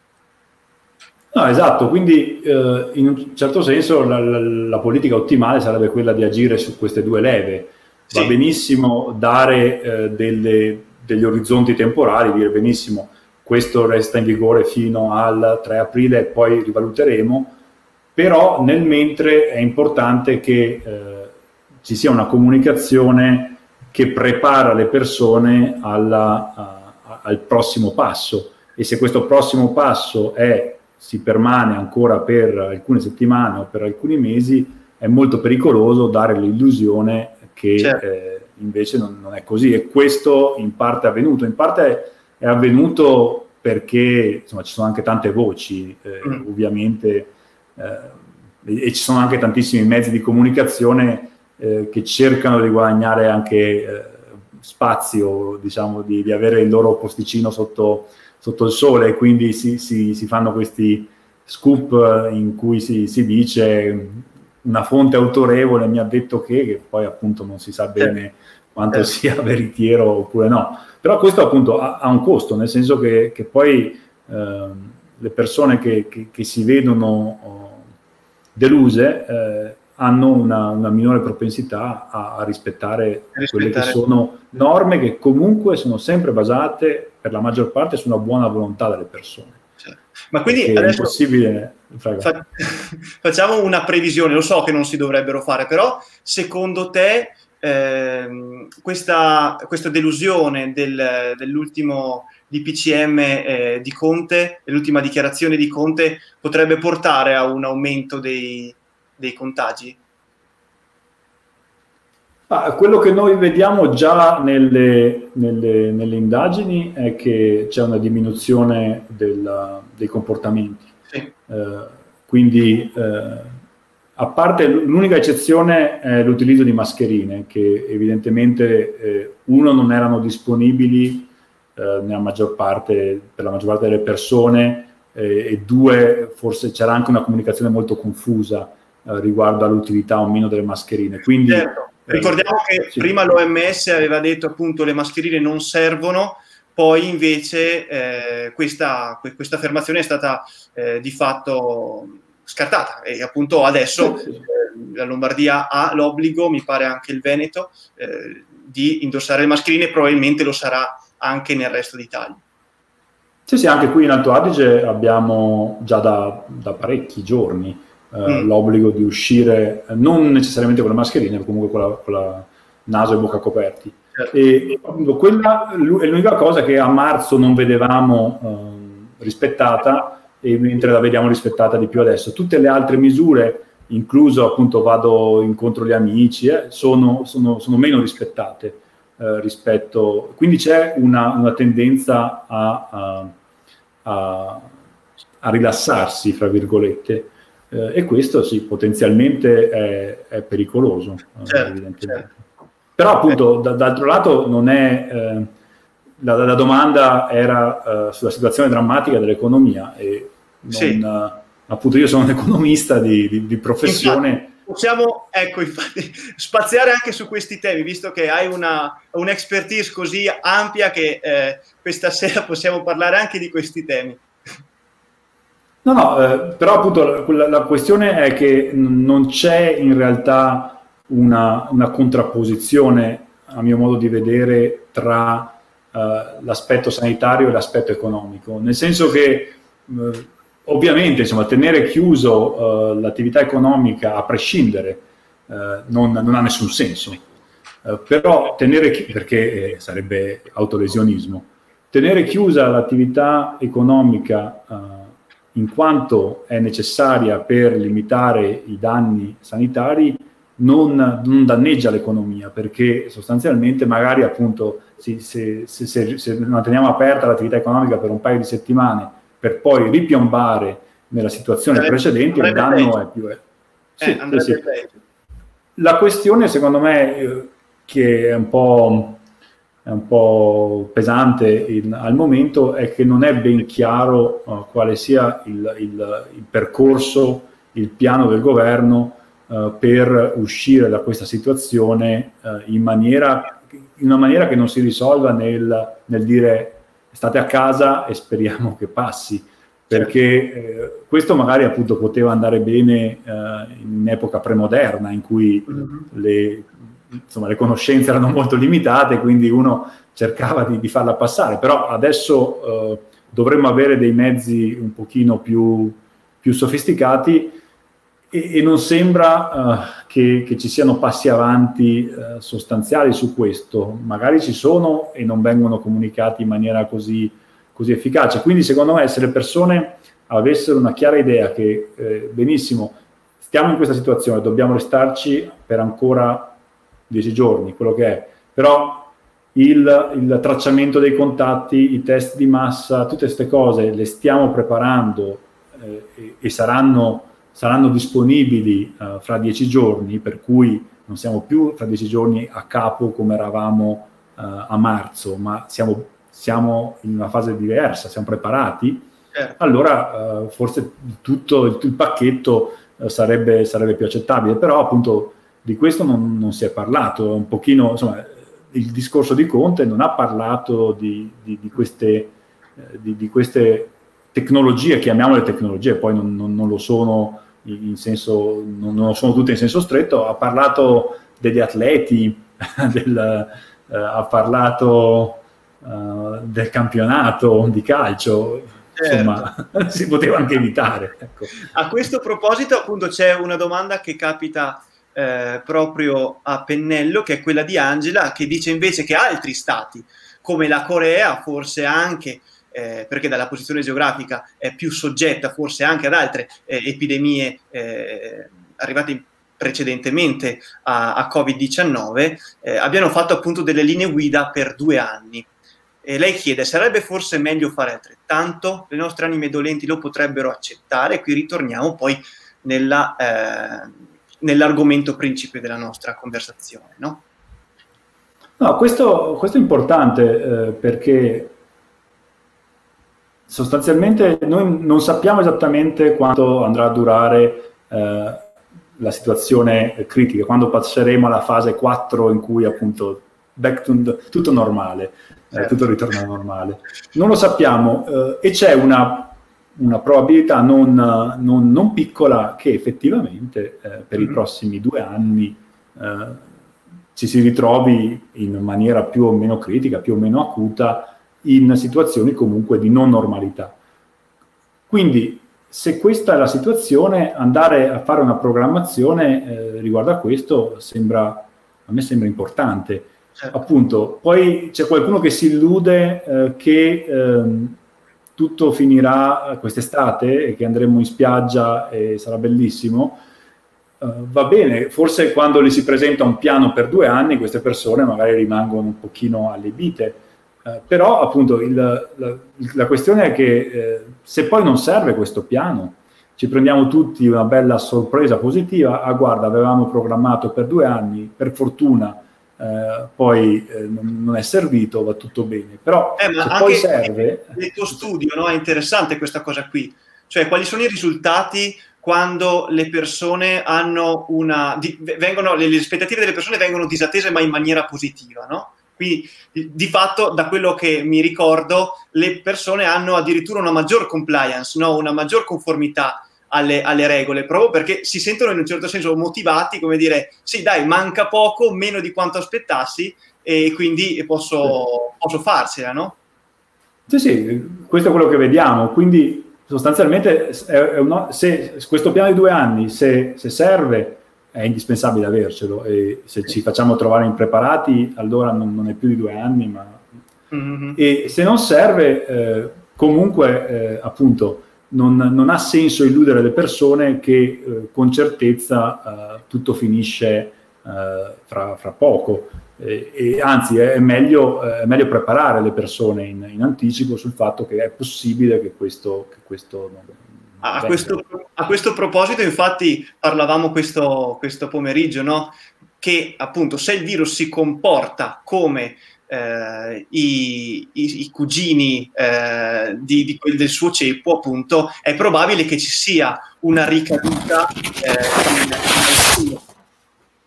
No, esatto, quindi eh, in un certo senso la, la, la, politica ottimale sarebbe quella di agire su queste due leve. Va sì. benissimo dare eh, delle, degli orizzonti temporali, dire benissimo questo resta in vigore fino al 3 aprile e poi rivaluteremo, però nel mentre è importante che eh, ci sia una comunicazione che prepara le persone alla, a, al prossimo passo. E se questo prossimo passo è, si permane ancora per alcune settimane o per alcuni mesi, è molto pericoloso dare l'illusione che certo. eh, invece non, non, è così. E questo in parte è avvenuto, in parte è avvenuto perché insomma, ci sono anche tante voci, eh, mm. ovviamente, eh, e ci sono anche tantissimi mezzi di comunicazione eh, che cercano di guadagnare anche eh, spazio, diciamo, di, di, avere il loro posticino sotto, sotto il sole, e quindi si, si, si, fanno questi scoop in cui si, si, dice una fonte autorevole mi ha detto che, che poi appunto non si sa bene quanto sia (laughs) veritiero oppure no. Però questo appunto ha, ha un costo, nel senso che, che poi eh, le persone che, che, che si vedono oh, deluse eh, hanno una, una, minore propensità a, a, rispettare rispettare quelle che sono norme che comunque sono sempre basate per la maggior parte su una buona volontà delle persone. Cioè, ma quindi adesso è impossibile. Fa, (laughs) facciamo una previsione, lo so che non si dovrebbero fare, però secondo te eh, questa, questa, delusione del, dell'ultimo DPCM eh, di Conte, dell'ultima dichiarazione di Conte, potrebbe portare a un aumento dei, dei contagi? Ah, quello che noi vediamo già nelle, nelle, nelle, indagini è che c'è una diminuzione della, dei comportamenti. Sì. Eh, quindi eh, a parte l'unica eccezione è l'utilizzo di mascherine, che evidentemente eh, uno non erano disponibili eh, nella maggior parte, per la maggior parte delle persone eh, e due forse c'era anche una comunicazione molto confusa eh, riguardo all'utilità o meno delle mascherine. Quindi, certo. Eh, Ricordiamo che sì. prima l'OMS aveva detto appunto le mascherine non servono, poi invece eh, questa, questa, affermazione è stata di fatto scartata e appunto adesso eh, la Lombardia ha l'obbligo, mi pare anche il Veneto, eh, di indossare le mascherine e probabilmente lo sarà anche nel resto d'Italia. Sì, sì, anche qui in Alto Adige abbiamo già da, da parecchi giorni eh, mm. l'obbligo di uscire non necessariamente con le mascherine, ma comunque con la, con la naso e bocca coperti. Certo. E quella è l'unica cosa che a marzo non vedevamo eh, rispettata e mentre la vediamo rispettata di più adesso. Tutte le altre misure, incluso appunto vado incontro agli amici, eh, sono, sono, sono, meno rispettate eh, rispetto... Quindi c'è una, una tendenza a, a, a, a, rilassarsi, fra virgolette, eh, e questo sì, potenzialmente è, è pericoloso, eh, certo, evidentemente. Certo. Però appunto, da, d'altro lato non è eh, la, la, domanda era uh, sulla situazione drammatica dell'economia e non, sì. uh, appunto io sono un economista di, di, di professione. Infatti, possiamo ecco, infatti, spaziare anche su questi temi, visto che hai una, un'expertise così ampia che eh, questa sera possiamo parlare anche di questi temi. No, no, eh, però appunto la, la, questione è che non c'è in realtà una, una contrapposizione, a mio modo di vedere, tra uh, l'aspetto sanitario e l'aspetto economico, nel senso che uh, ovviamente insomma, tenere chiuso uh, l'attività economica a prescindere non, non, ha nessun senso, però tenere chi- perché eh, sarebbe autolesionismo, tenere chiusa l'attività economica in quanto è necessaria per limitare i danni sanitari non, non, danneggia l'economia perché sostanzialmente magari appunto se, se, se, se, manteniamo aperta l'attività economica per un paio di settimane per poi ripiombare nella situazione sarebbe, precedente il danno peggio. è più... Eh, sì, eh, sì. La questione secondo me eh, che è un po', è un po pesante in, al momento è che non è ben chiaro uh, quale sia il, il, il percorso, il piano del governo uh, per uscire da questa situazione uh, in, maniera, in, una maniera che non si risolva nel, nel, dire state a casa e speriamo che passi, perché eh, questo magari appunto poteva andare bene eh, in epoca premoderna in cui mm-hmm. le, insomma, le, conoscenze erano molto limitate, quindi uno cercava di, di farla passare, però adesso eh, dovremmo avere dei mezzi un pochino più, più sofisticati e, e non sembra uh, che, che, ci siano passi avanti uh, sostanziali su questo. Magari ci sono e non vengono comunicati in maniera così, così efficace. Quindi secondo me se le persone avessero una chiara idea che eh, benissimo, stiamo in questa situazione, dobbiamo restarci per ancora dieci giorni, quello che è, però il, il, tracciamento dei contatti, i test di massa, tutte queste cose le stiamo preparando eh, e, e, saranno, saranno disponibili eh, fra dieci giorni, per cui non siamo più fra dieci giorni a capo come eravamo eh, a marzo, ma siamo, siamo, in una fase diversa, siamo preparati, certo. allora eh, forse tutto il, il pacchetto eh, sarebbe, sarebbe, più accettabile, però appunto di questo non, non si è parlato, un pochino, insomma, il discorso di Conte non ha parlato di, di, di, queste, eh, di queste, tecnologie, chiamiamole tecnologie, poi non, non, non lo sono in senso, non, non, sono tutte in senso stretto, ha parlato degli atleti, (laughs) del, uh, ha parlato uh, del campionato di calcio, certo. insomma (laughs) si poteva anche evitare. Ecco. A questo proposito appunto c'è una domanda che capita eh, proprio a pennello, che è quella di Angela, che dice invece che altri stati, come la Corea, forse anche eh, perché dalla posizione geografica è più soggetta forse anche ad altre eh, epidemie eh, arrivate precedentemente a, a Covid-19, eh, abbiano fatto appunto delle linee guida per due anni. E lei chiede, sarebbe forse meglio fare altrettanto? Le nostre anime dolenti lo potrebbero accettare? Qui ritorniamo poi nella, eh, nell'argomento principe della nostra conversazione, no? No, questo, questo è importante eh, perché sostanzialmente noi non sappiamo esattamente quanto andrà a durare eh, la situazione critica, quando passeremo alla fase 4 in cui appunto to, tutto normale, eh, tutto ritorna normale. Non lo sappiamo eh, e c'è una, una probabilità non, non, non, piccola che effettivamente eh, per mm-hmm. i prossimi due anni eh, ci si ritrovi in maniera più o meno critica, più o meno acuta, in situazioni comunque di non normalità. Quindi, se questa è la situazione, andare a fare una programmazione eh, riguardo a questo sembra, a me sembra importante. Certo. Appunto, poi c'è qualcuno che si illude eh, che ehm, tutto finirà quest'estate e che andremo in spiaggia e sarà bellissimo. Uh, va bene, forse quando gli si presenta un piano per due anni, queste persone magari rimangono un pochino allibite eh, però appunto il, la, la, questione è che eh, se poi non serve questo piano, ci prendiamo tutti una bella sorpresa positiva, ah guarda avevamo programmato per due anni, per fortuna eh, poi eh, non, è servito, va tutto bene, però eh, poi serve... Nel tuo studio no, è interessante questa cosa qui, cioè quali sono i risultati quando le persone hanno una... Di, vengono, le, le aspettative delle persone vengono disattese ma in maniera positiva, no? Quindi di fatto, da quello che mi ricordo, le persone hanno addirittura una maggior compliance, no? una maggior conformità alle, alle, regole, proprio perché si sentono in un certo senso motivati, come dire, sì dai, manca poco, meno di quanto aspettassi e quindi posso, posso farcela, no? Sì, sì, questo è quello che vediamo, quindi sostanzialmente è, è uno, se questo piano di due anni, se, se serve è indispensabile avercelo e se ci facciamo trovare impreparati allora non, non è più di due anni ma... mm-hmm. e se non serve eh, comunque eh, appunto non, non, ha senso illudere le persone che eh, con certezza eh, tutto finisce eh, fra, fra, poco e anzi è meglio, è meglio, preparare le persone in, in, anticipo sul fatto che è possibile che questo, che questo non, a questo, a questo, proposito, infatti, parlavamo questo, questo pomeriggio, no? che appunto se il virus si comporta come eh, i, i, i, cugini eh, di, di quel del suo ceppo, appunto, è probabile che ci sia una ricaduta eh, in, autunno,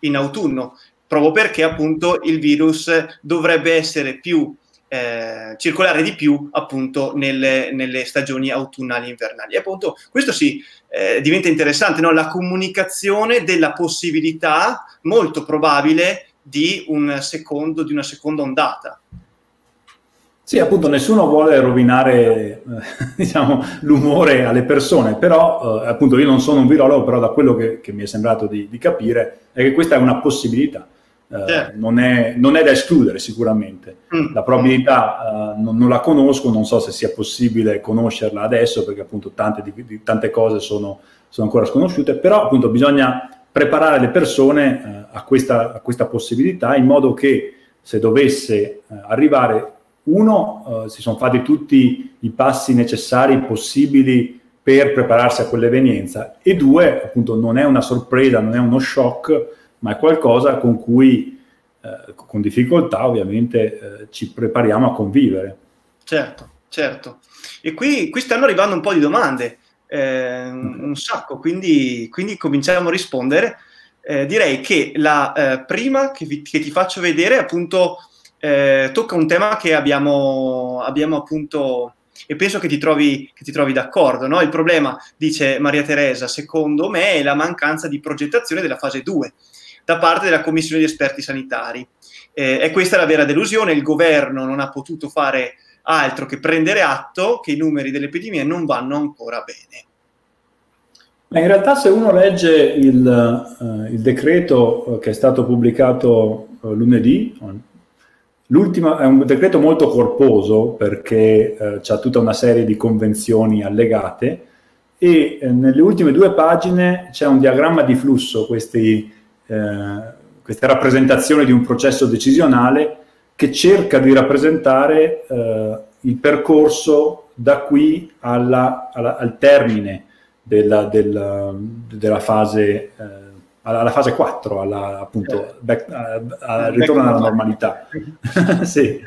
in autunno, proprio perché appunto il virus dovrebbe essere più eh, circolare di più appunto nelle, nelle, stagioni autunnali e invernali. E appunto questo sì eh, diventa interessante, no? la comunicazione della possibilità molto probabile di un secondo, di una seconda ondata. Sì, appunto nessuno vuole rovinare eh, (laughs) diciamo, l'umore alle persone, però eh, appunto io non sono un virologo, però da quello che, che mi è sembrato di, di capire è che questa è una possibilità eh, non, è, non, è, da escludere sicuramente. Mm. La probabilità uh, non, non, la conosco, non so se sia possibile conoscerla adesso perché appunto tante, di, di, tante cose sono, sono, ancora sconosciute, però appunto bisogna preparare le persone uh, a, questa, a, questa, possibilità in modo che se dovesse eh, arrivare, uno, eh, si sono fatti tutti i passi necessari, possibili per prepararsi a quell'evenienza e due, appunto, non è una sorpresa, non è uno shock, ma è qualcosa con cui, eh, con difficoltà ovviamente, eh, ci prepariamo a convivere. Certo, certo. E qui, qui stanno arrivando un po' di domande, eh, un sacco, quindi, quindi, cominciamo a rispondere. Eh, direi che la eh, prima che, vi, che, ti faccio vedere appunto eh, tocca un tema che abbiamo, abbiamo appunto e penso che ti trovi, che ti trovi d'accordo. No? Il problema, dice Maria Teresa, secondo me è la mancanza di progettazione della fase 2 da parte della Commissione di esperti sanitari. Eh, e questa è la vera delusione, il governo non ha potuto fare altro che prendere atto che i numeri dell'epidemia non vanno ancora bene. In realtà se uno legge il, uh, il decreto che è stato pubblicato uh, lunedì, L'ultimo è un decreto molto corposo perché eh, ha tutta una serie di convenzioni allegate e eh, nelle ultime due pagine c'è un diagramma di flusso, questi, eh, queste rappresentazioni di un processo decisionale che cerca di rappresentare eh, il percorso da qui alla, alla, al termine della, della, della fase eh, alla, fase 4, alla, appunto, back, al ritorno alla normalità. (laughs) sì.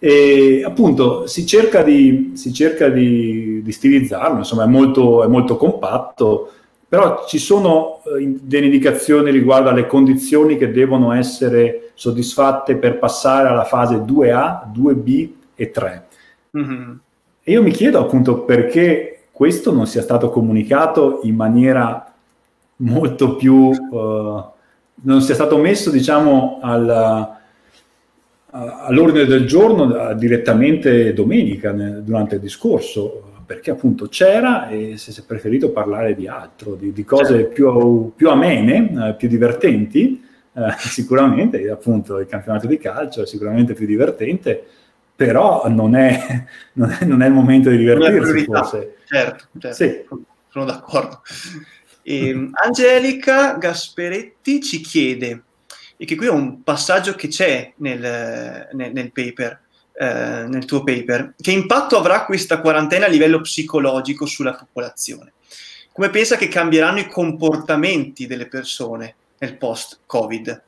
E appunto si cerca di, si cerca di, di stilizzarlo, insomma è molto, è molto, compatto, però ci sono eh, delle indicazioni riguardo alle condizioni che devono essere soddisfatte per passare alla fase 2A, 2B e 3. Mm-hmm. E io mi chiedo appunto perché questo non sia stato comunicato in maniera molto più, uh, non sia stato messo diciamo alla, all'ordine del giorno direttamente domenica nel, durante il discorso, perché appunto c'era e si è preferito parlare di altro, di, di cose certo. più, più, amene, eh, più divertenti, eh, (laughs) sicuramente, appunto il campionato di calcio è sicuramente più divertente, però non è, (laughs) non è, non è il momento di divertirsi forse. Certo, certo. Sì. sono d'accordo. E, ehm, Angelica Gasperetti ci chiede, e che qui è un passaggio che c'è nel, nel, nel paper, eh, nel tuo paper, che impatto avrà questa quarantena a livello psicologico sulla popolazione? Come pensa che cambieranno i comportamenti delle persone nel post-Covid?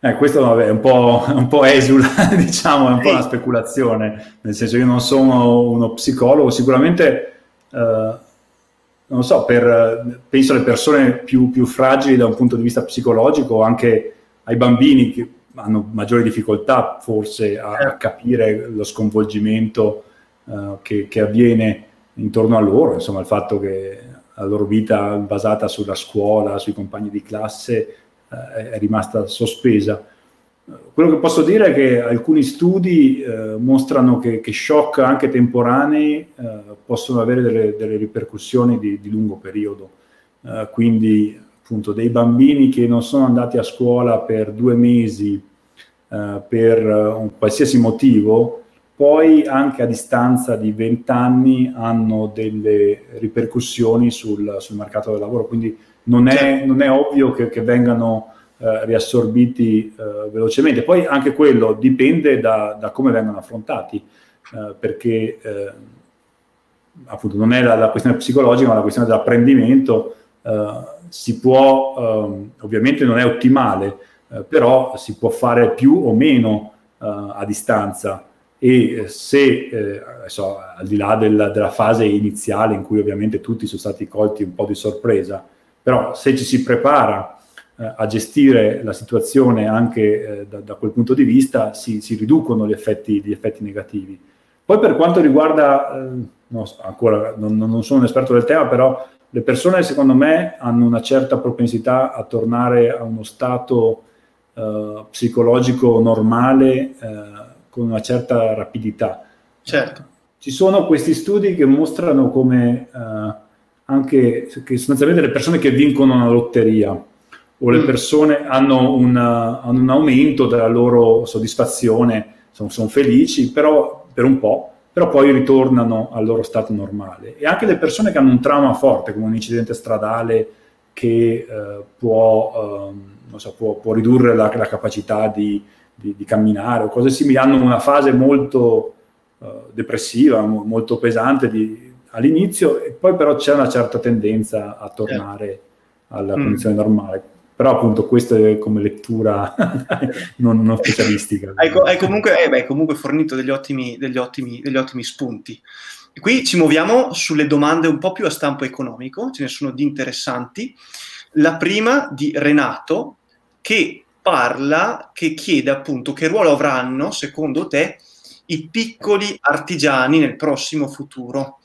Eh, questo vabbè, è un po', un po esula, (laughs) diciamo, è un po' una speculazione, nel senso io non sono uno psicologo, sicuramente eh, non so, per, penso alle persone più, più, fragili da un punto di vista psicologico, anche ai bambini che hanno maggiori difficoltà forse a, a certo. capire lo sconvolgimento uh, che, che, avviene intorno a loro, insomma il fatto che la loro vita basata sulla scuola, sui compagni di classe uh, è rimasta sospesa. Quello che posso dire è che alcuni studi eh, mostrano che, che, shock anche temporanei possono avere delle, delle ripercussioni di, di, lungo periodo. Quindi appunto dei bambini che non sono andati a scuola per due mesi eh, per un qualsiasi motivo, poi anche a distanza di vent'anni hanno delle ripercussioni sul, sul, mercato del lavoro. Quindi non è, certo. non è ovvio che, che vengano eh, riassorbiti eh, velocemente. Poi anche quello dipende da, da come vengono affrontati, eh, perché eh, appunto non è la, la, questione psicologica, ma la questione dell'apprendimento. Eh, si può, ehm, ovviamente non è ottimale, però si può fare più o meno a distanza e se, eh, so, al di là del, della fase iniziale in cui ovviamente tutti sono stati colti un po' di sorpresa, però se ci si prepara eh, a gestire la situazione anche eh, da, da, quel punto di vista si, si riducono gli effetti, gli effetti, negativi. Poi per quanto riguarda, eh, no, ancora non, non, sono un esperto del tema, però le persone secondo me hanno una certa propensità a tornare a uno stato eh, psicologico normale eh, con una certa rapidità. Certo. Ci sono questi studi che mostrano come eh, anche che sostanzialmente le persone che vincono una lotteria, o le mm. persone hanno, una, hanno, un aumento della loro soddisfazione, sono, sono, felici, però per un po', però poi ritornano al loro stato normale. E anche le persone che hanno un trauma forte, come un incidente stradale che eh, può, ehm, so, può, può, ridurre la, la capacità di, di, di, camminare o cose simili, hanno una fase molto eh, depressiva, mo, molto pesante di, all'inizio e poi però c'è una certa tendenza a tornare certo. alla mm. condizione normale però appunto questo è come lettura (laughs) non, non, specialistica. Hai, hai comunque, eh beh, comunque, fornito degli ottimi, degli, ottimi, degli ottimi, spunti. Qui ci muoviamo sulle domande un po' più a stampo economico, ce ne sono di interessanti. La prima di Renato che parla, che chiede appunto che ruolo avranno, secondo te, i piccoli artigiani nel prossimo futuro.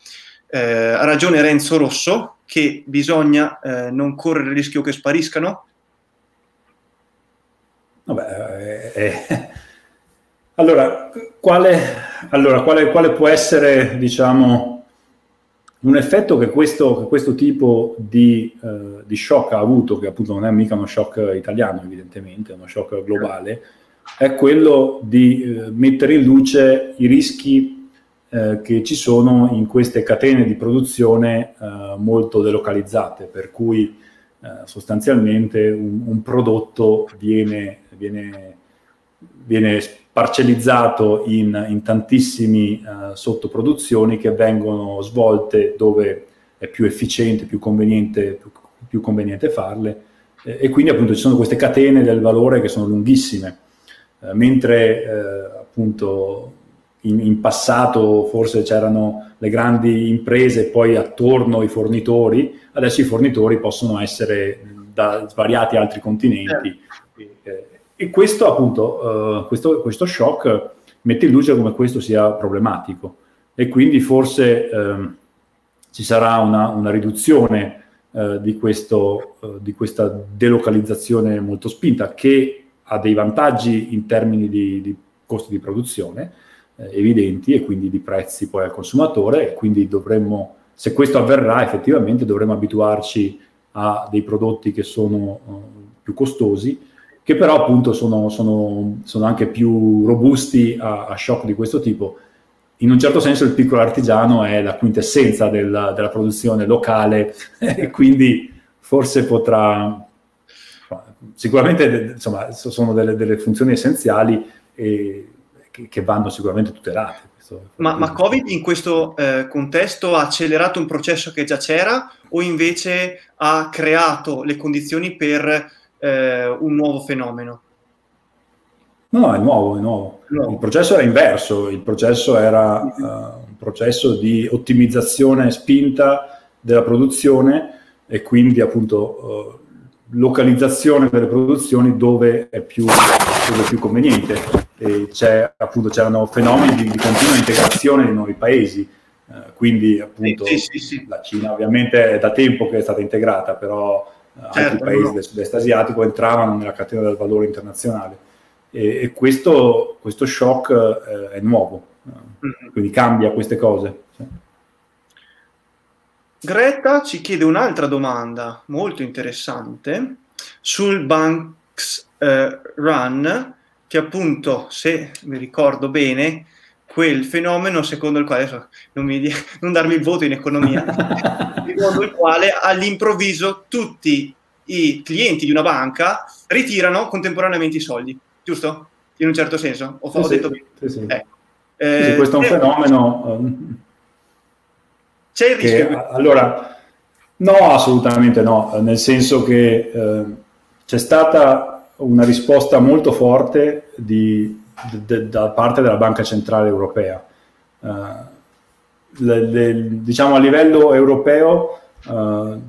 Eh, ha ragione Renzo Rosso che bisogna eh, non correre il rischio che spariscano? Vabbè, eh, eh, allora, quale, allora quale, quale, può essere, diciamo, un effetto che questo, che questo tipo di, eh, di, shock ha avuto, che appunto non è mica uno shock italiano evidentemente, è uno shock globale, è quello di eh, mettere in luce i rischi eh, che ci sono in queste catene di produzione eh, molto delocalizzate, per cui sostanzialmente un, un prodotto viene viene, viene parcellizzato in, in tantissimi uh, sottoproduzioni che vengono svolte dove è più efficiente, più conveniente, più, più conveniente farle eh, e quindi appunto ci sono queste catene del valore che sono lunghissime, eh, mentre eh, appunto in, in, passato forse c'erano le grandi imprese e poi attorno i fornitori, adesso i fornitori possono essere da svariati altri continenti. Eh. E questo appunto, uh, questo, questo, shock mette in luce come questo sia problematico. E quindi forse um, ci sarà una, una riduzione uh, di, questo, uh, di, questa delocalizzazione molto spinta che ha dei vantaggi in termini di, di costi di produzione evidenti e quindi di prezzi poi al consumatore. E quindi dovremmo, se questo avverrà effettivamente dovremmo abituarci a dei prodotti che sono più costosi che però appunto sono, sono, sono anche più robusti a, a, shock di questo tipo. In un certo senso il piccolo artigiano è la quintessenza della, della produzione locale (laughs) e quindi forse potrà, sicuramente insomma, sono delle, delle funzioni essenziali e, che, che, vanno sicuramente tutelate. Ma, ma, Covid in questo eh, contesto ha accelerato un processo che già c'era o invece ha creato le condizioni per eh, un nuovo fenomeno? No, è nuovo, è nuovo. No. Il processo era inverso, il processo era uh, un processo di ottimizzazione spinta della produzione e quindi appunto uh, localizzazione delle produzioni dove è più, dove è più conveniente. E c'è, appunto, c'erano fenomeni di, di continua integrazione di nuovi paesi, uh, quindi appunto sì, sì, sì, la Cina ovviamente è da tempo che è stata integrata, però certo, altri paesi no. del sud-est asiatico entravano nella catena del valore internazionale. E, e questo, questo, shock eh, è nuovo, mm-hmm. quindi cambia queste cose. Greta ci chiede un'altra domanda molto interessante sul Banks eh, Run, che appunto, se mi ricordo bene, quel fenomeno secondo il quale, non, mi, non darmi il voto in economia, (laughs) secondo il quale all'improvviso tutti i clienti di una banca ritirano contemporaneamente i soldi, giusto? In un certo senso? Ho, sì, ho detto sì, sì. Ecco. Eh, questo è un eh, fenomeno... Um, c'è il rischio? Che, allora, no, assolutamente no, nel senso che eh, c'è stata una risposta molto forte di da parte della Banca Centrale Europea. Uh, le, le, diciamo a livello europeo uh,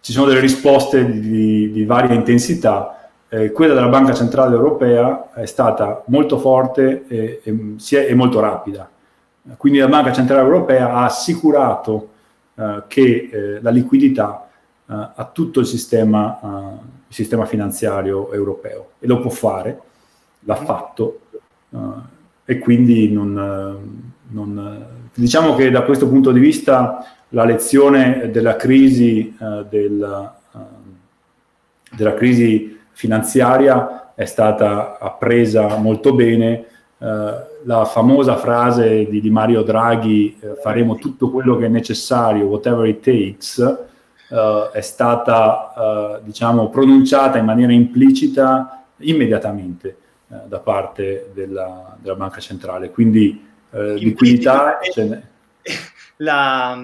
ci sono delle risposte di, di varia intensità. Eh, quella della Banca Centrale Europea è stata molto forte e, e, e molto rapida. Quindi la Banca Centrale Europea ha assicurato uh, che eh, la liquidità a tutto il sistema, il sistema finanziario europeo e lo può fare l'ha fatto uh, e quindi non, non, diciamo che da questo punto di vista la lezione della crisi, uh, del, uh, della crisi finanziaria è stata appresa molto bene. la famosa frase di, di Mario Draghi, faremo tutto quello che è necessario, whatever it takes, uh, è stata uh, diciamo, pronunciata in maniera implicita immediatamente uh, da parte della, della, banca centrale. Quindi liquidità... (laughs) La,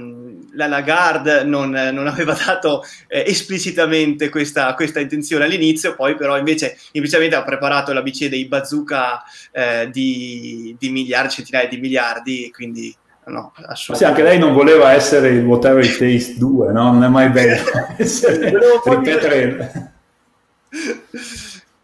la, Lagarde non, non, aveva dato eh, esplicitamente questa, questa, intenzione all'inizio, poi però invece implicitamente ha preparato la BCE dei bazooka eh, di, di, miliardi, centinaia di miliardi, quindi no, Sì, anche lei non voleva essere il whatever it takes 2, no? Non è mai bello (laughs) essere, ripetere.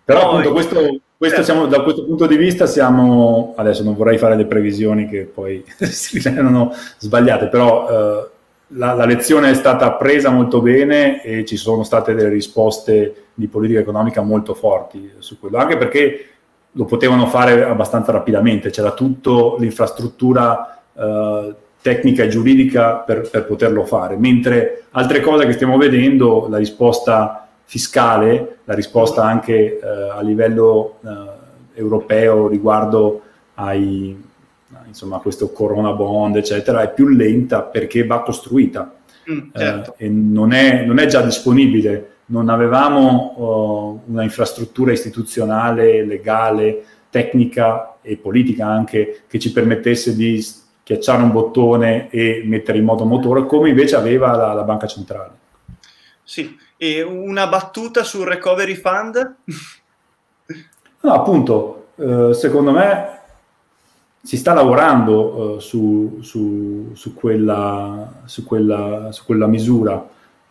Però appunto questo, questo siamo, da questo punto di vista siamo, adesso non vorrei fare le previsioni che poi (laughs) si rendono sbagliate, però eh, la, la, lezione è stata presa molto bene e ci sono state delle risposte di politica economica molto forti su quello, anche perché lo potevano fare abbastanza rapidamente, c'era tutta l'infrastruttura eh, tecnica e giuridica per, per, poterlo fare, mentre altre cose che stiamo vedendo, la risposta fiscale, la risposta anche eh, a livello eh, europeo riguardo ai, insomma, questo corona bond, eccetera, è più lenta perché va costruita mm, eh, certo. e non è, non è, già disponibile. Non avevamo uh, una infrastruttura istituzionale, legale, tecnica e politica anche che ci permettesse di schiacciare un bottone e mettere in moto motore, come invece aveva la, la banca centrale. Sì, e una battuta sul recovery fund? no, appunto, eh, secondo me si sta lavorando eh, su, su, su, quella, su, quella, su quella misura.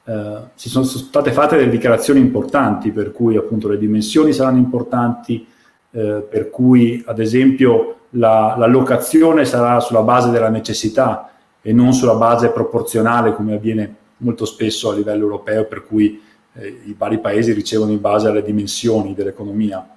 Eh, ci sono state fatte delle dichiarazioni importanti, per cui appunto le dimensioni saranno importanti, eh, per cui ad esempio la, l'allocazione sarà sulla base della necessità e non sulla base proporzionale come avviene molto spesso a livello europeo, per cui eh, i vari paesi ricevono in base alle dimensioni dell'economia.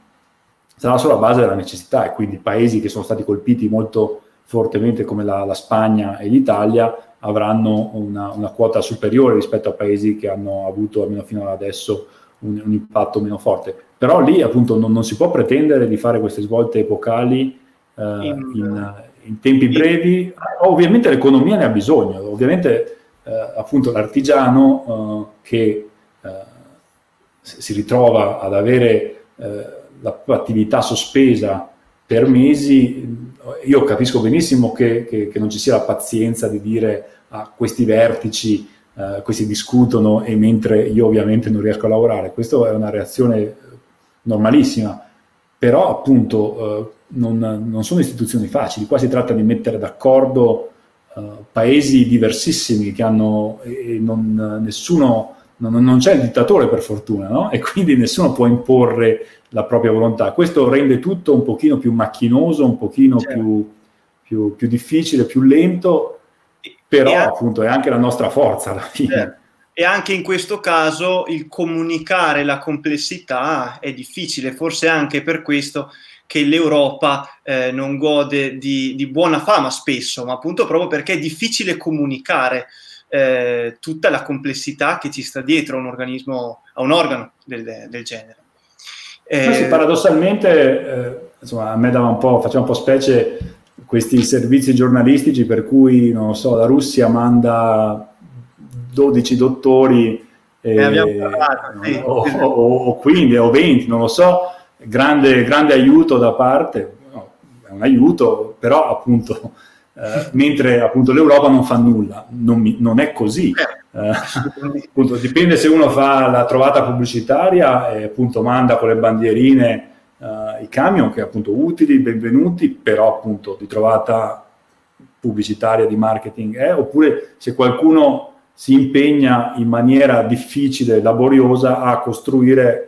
Sarà sulla base della necessità e quindi paesi che sono stati colpiti molto fortemente come la, la Spagna e l'Italia avranno una, una, quota superiore rispetto a paesi che hanno avuto almeno fino ad adesso un, un impatto meno forte. Però lì appunto non, non, si può pretendere di fare queste svolte epocali eh, in, in, tempi brevi. Ovviamente l'economia ne ha bisogno, ovviamente appunto l'artigiano eh, che eh, si ritrova ad avere eh, la attività sospesa per mesi, io capisco benissimo che, che, che non ci sia la pazienza di dire a ah, questi vertici Uh, questi discutono e mentre io ovviamente non riesco a lavorare. Questa è una reazione normalissima, però appunto uh, non, non, sono istituzioni facili, qua si tratta di mettere d'accordo uh, paesi diversissimi che hanno, e non, nessuno, non, non, c'è il dittatore per fortuna, no? e quindi nessuno può imporre la propria volontà. Questo rende tutto un pochino più macchinoso, un pochino certo. più, più, più difficile, più lento, però anche, appunto è anche la nostra forza alla fine. Eh, e anche in questo caso il comunicare la complessità è difficile, forse anche per questo che l'Europa eh, non gode di, di, buona fama spesso, ma appunto proprio perché è difficile comunicare eh, tutta la complessità che ci sta dietro a un organismo, a un organo del, del genere. Eh, sì, paradossalmente, eh, insomma, a me dava un po', faceva un po' specie questi servizi giornalistici per cui, non so, la Russia manda 12 dottori eh, parlato, sì. o, o, o, 15 o 20, non lo so, grande, grande aiuto da parte, no, è un aiuto, però appunto, (laughs) eh, mentre appunto l'Europa non fa nulla, non, mi, non è così. Eh, (laughs) appunto, dipende se uno fa la trovata pubblicitaria e appunto manda con le bandierine uh, i camion che appunto utili, benvenuti, però appunto di trovata pubblicitaria, di marketing è, oppure se qualcuno si impegna in maniera difficile, laboriosa a costruire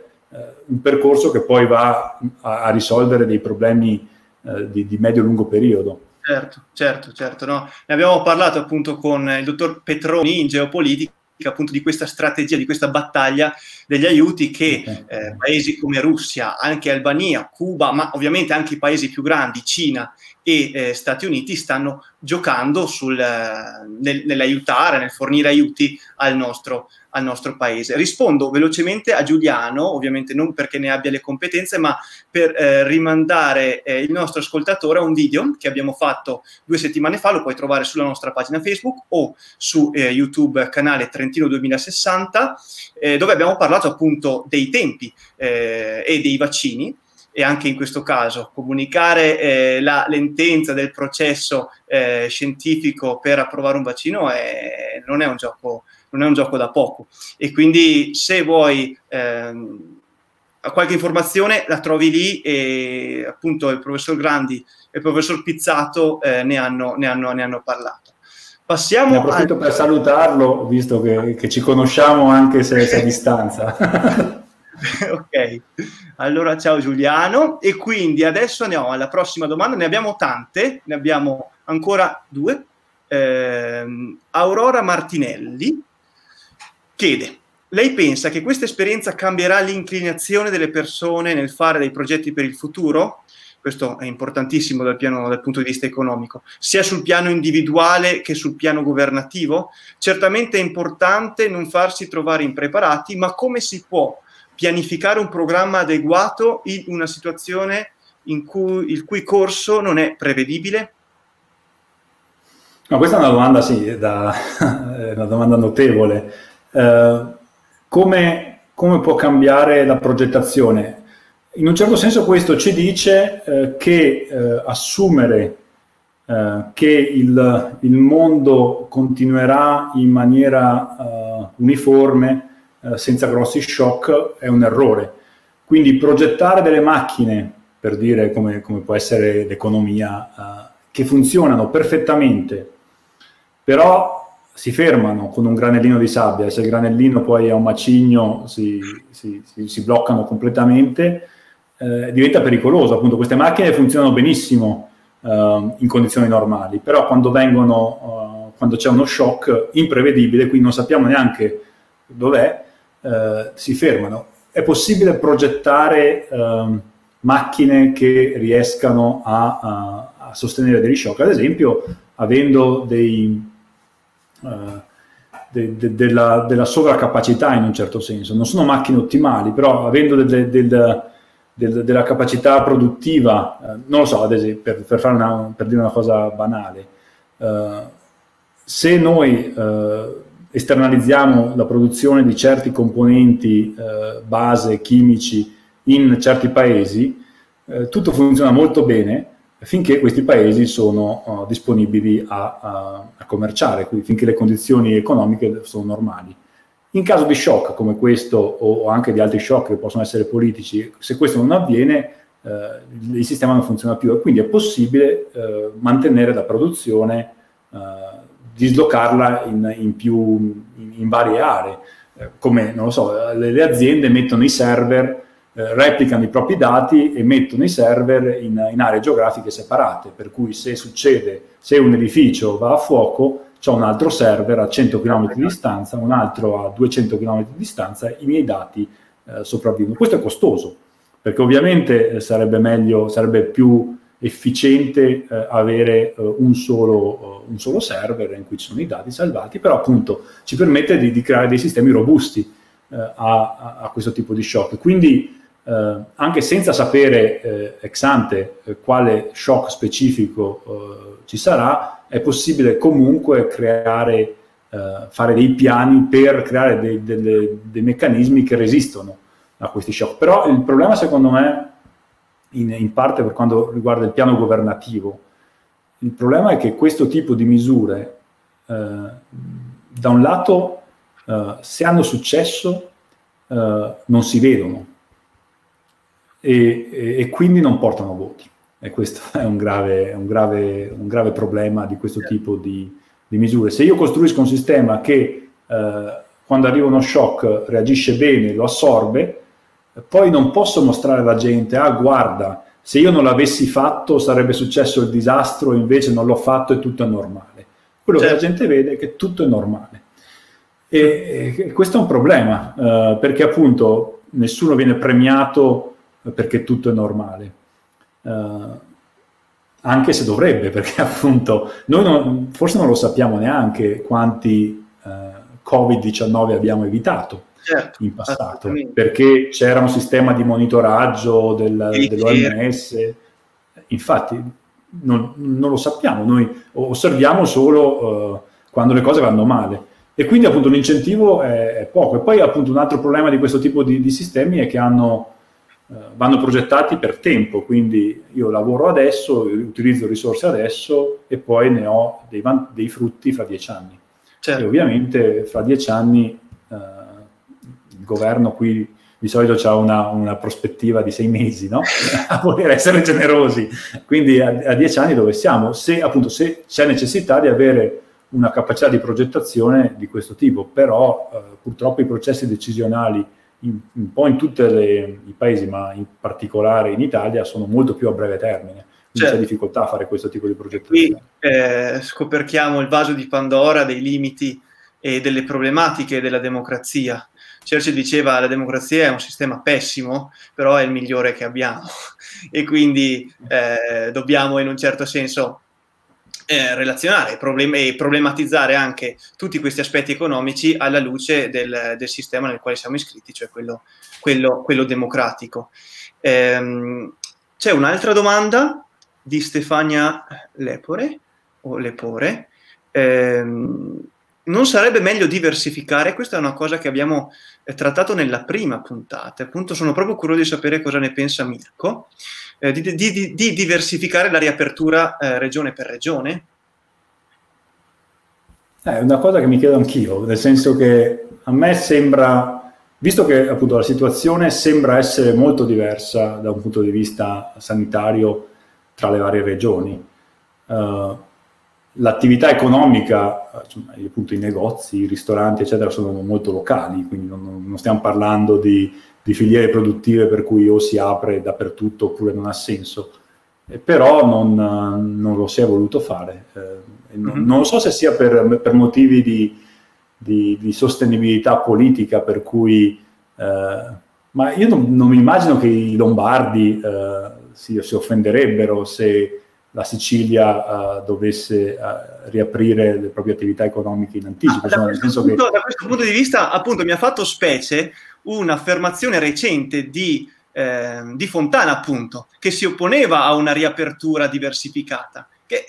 un percorso che poi va a, a risolvere dei problemi uh, di, di medio-lungo periodo. Certo, certo, certo. No? Ne abbiamo parlato appunto con il dottor Petroni in geopolitica appunto di questa strategia, di questa battaglia degli aiuti che eh, paesi come Russia, anche Albania, Cuba, ma ovviamente anche i paesi più grandi, Cina e eh, Stati Uniti stanno giocando sul, nel, nell'aiutare, nel fornire aiuti al nostro, al nostro paese. Rispondo velocemente a Giuliano, ovviamente non perché ne abbia le competenze, ma per eh, rimandare eh, il nostro ascoltatore a un video che abbiamo fatto due settimane fa, lo puoi trovare sulla nostra pagina Facebook o su eh, YouTube canale Trentino 2060, eh, dove abbiamo parlato appunto dei tempi eh, e dei vaccini e anche in questo caso comunicare eh, la lentenza del processo eh, scientifico per approvare un vaccino è, non, è un gioco, non, è un gioco, da poco. E quindi se vuoi ehm, qualche informazione la trovi lì e appunto il professor Grandi e il professor Pizzato eh, ne, hanno, ne, hanno, ne, hanno, parlato. Passiamo ne approfitto al... per salutarlo, visto che, che, ci conosciamo anche se, se a (laughs) distanza. (laughs) ok, allora ciao Giuliano e quindi adesso andiamo alla prossima domanda, ne abbiamo tante, ne abbiamo ancora due. Eh, Aurora Martinelli chiede, lei pensa che questa esperienza cambierà l'inclinazione delle persone nel fare dei progetti per il futuro? Questo è importantissimo dal, piano, dal punto di vista economico, sia sul piano individuale che sul piano governativo. Certamente è importante non farsi trovare impreparati, ma come si può pianificare un programma adeguato in una situazione in cui il cui corso non è prevedibile? No, questa è una domanda, sì, da, (laughs) una domanda notevole. Eh, come, come, può cambiare la progettazione? In un certo senso questo ci dice eh, che eh, assumere eh, che il, il, mondo continuerà in maniera eh, uniforme eh, senza grossi shock è un errore. Quindi progettare delle macchine, per dire come, come può essere l'economia, eh, che funzionano perfettamente, però si fermano con un granellino di sabbia, se il granellino poi è un macigno si, si, si, si bloccano completamente, eh, diventa pericoloso. Appunto, queste macchine funzionano benissimo eh, in condizioni normali, però quando vengono, eh, quando c'è uno shock imprevedibile, quindi non sappiamo neanche dov'è, eh, si fermano. È possibile progettare eh, macchine che riescano a, a, a, sostenere degli shock, ad esempio avendo dei, uh, de, de, della, della, sovracapacità in un certo senso. Non sono macchine ottimali, però avendo de, della capacità produttiva, uh, non lo so, ad esempio, per, per, una, per dire una cosa banale, uh, se noi esternalizziamo la produzione di certi componenti eh, base chimici in certi paesi, eh, tutto funziona molto bene finché questi paesi sono uh, disponibili a, a, a, commerciare, quindi finché le condizioni economiche sono normali. In caso di shock come questo o anche di altri shock che possono essere politici, se questo non avviene, eh, il sistema non funziona più e quindi è possibile eh, mantenere la produzione eh, dislocarla in, in, più, in, in varie aree. Eh, come, non lo so, le, le aziende mettono i server, eh, replicano i propri dati e mettono i server in, aree geografiche separate, per cui se succede, se un edificio va a fuoco, c'è un altro server a 100 km di distanza, un altro a 200 km di distanza, i miei dati eh, sopravvivono. Questo è costoso, perché ovviamente eh, sarebbe meglio, sarebbe più efficiente eh, avere eh, un, solo, uh, un, solo, server in cui ci sono i dati salvati, però appunto ci permette di, di creare dei sistemi robusti eh, a, a, questo tipo di shock. Quindi eh, anche senza sapere eh, ex ante eh, quale shock specifico ci sarà, è possibile comunque creare, fare dei piani per creare dei, delle, dei meccanismi che resistono a questi shock. Però il problema secondo me in, in parte per quanto riguarda il piano governativo. Il problema è che questo tipo di misure, eh, da un lato, eh, se hanno successo, eh, non si vedono e, e, e, quindi non portano voti. E questo (laughs) è un grave, un grave, un grave problema di questo tipo di, di, misure. Se io costruisco un sistema che eh, quando arriva uno shock reagisce bene, lo assorbe, poi non posso mostrare alla gente, ah guarda, se io non l'avessi fatto sarebbe successo il disastro, invece non l'ho fatto e tutto è normale. Quello certo. che la gente vede è che tutto è normale. E, e questo è un problema, uh, perché appunto nessuno viene premiato perché tutto è normale. Uh, anche se dovrebbe, (laughs) perché appunto noi non, forse non lo sappiamo neanche quanti eh, Covid-19 abbiamo evitato certo, in passato, perché c'era un sistema di monitoraggio del, dell'OMS, infatti non, non, lo sappiamo, noi osserviamo solo uh, quando le cose vanno male. E quindi appunto l'incentivo è, è, poco. E poi appunto un altro problema di questo tipo di, di sistemi è che hanno, uh, vanno progettati per tempo, quindi io lavoro adesso, utilizzo risorse adesso e poi ne ho dei, dei frutti fra dieci anni. Certo. E ovviamente fra dieci anni governo qui di solito c'è una, una, prospettiva di sei mesi, no? (laughs) a voler essere generosi. Quindi a, a, dieci anni dove siamo? Se, appunto, se c'è necessità di avere una capacità di progettazione di questo tipo, però eh, purtroppo i processi decisionali in, un po' in tutti i paesi, ma in particolare in Italia, sono molto più a breve termine. Quindi certo. c'è difficoltà a fare questo tipo di progettazione. Qui eh, scoperchiamo il vaso di Pandora dei limiti e delle problematiche della democrazia Churchill diceva la democrazia è un sistema pessimo, però è il migliore che abbiamo (laughs) e quindi eh, dobbiamo in un certo senso eh, relazionare problem- e problematizzare anche tutti questi aspetti economici alla luce del, del sistema nel quale siamo iscritti, cioè quello, quello, quello democratico. Ehm, c'è un'altra domanda di Stefania Lepore, o Lepore. Ehm, non sarebbe meglio diversificare? Questa è una cosa che abbiamo eh, trattato nella prima puntata. Appunto, sono proprio curioso di sapere cosa ne pensa Mirko. Eh, di, di, di, di, diversificare la riapertura eh, regione per regione? È una cosa che mi chiedo anch'io, nel senso che a me sembra, visto che appunto la situazione sembra essere molto diversa da un punto di vista sanitario tra le varie regioni, uh, l'attività economica, insomma, appunto i negozi, i ristoranti, eccetera, sono molto locali, quindi non, non stiamo parlando di, di, filiere produttive per cui o si apre dappertutto oppure non ha senso. Eh, però non, non, lo si è voluto fare. Eh, non, mm-hmm. non, so se sia per, per motivi di, di, di, sostenibilità politica, per cui... Eh, ma io non, mi immagino che i lombardi eh, si, si offenderebbero se la Sicilia uh, dovesse uh, riaprire le proprie attività economiche in anticipo. Ah, da, questo punto, che... da, questo punto, di vista, appunto, mi ha fatto specie un'affermazione recente di, eh, di, Fontana, appunto, che si opponeva a una riapertura diversificata, che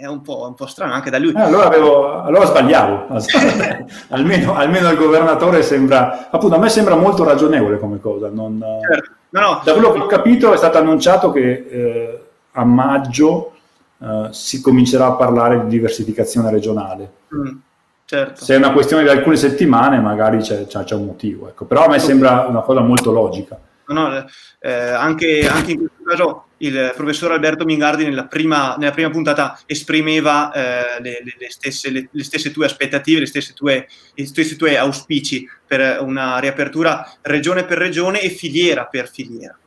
è un po', un po strano anche da lui. Eh, allora, avevo, allora sbagliavo, (laughs) almeno, almeno, il governatore sembra, appunto, a me sembra molto ragionevole come cosa. Non, certo. no, no, da quello che ho capito è stato annunciato che... Eh, a maggio uh, si comincerà a parlare di diversificazione regionale. Mm, certo. Se è una questione di alcune settimane, magari c'è, c'è, c'è un motivo. Ecco. Però a me sembra una cosa molto logica. No, eh, anche, anche, in questo caso il professor Alberto Mingardi nella prima, nella prima puntata esprimeva eh, le, le, le, stesse, le, stesse, tue aspettative, le stesse tue, i stessi tuoi auspici per una riapertura regione per regione e filiera per filiera.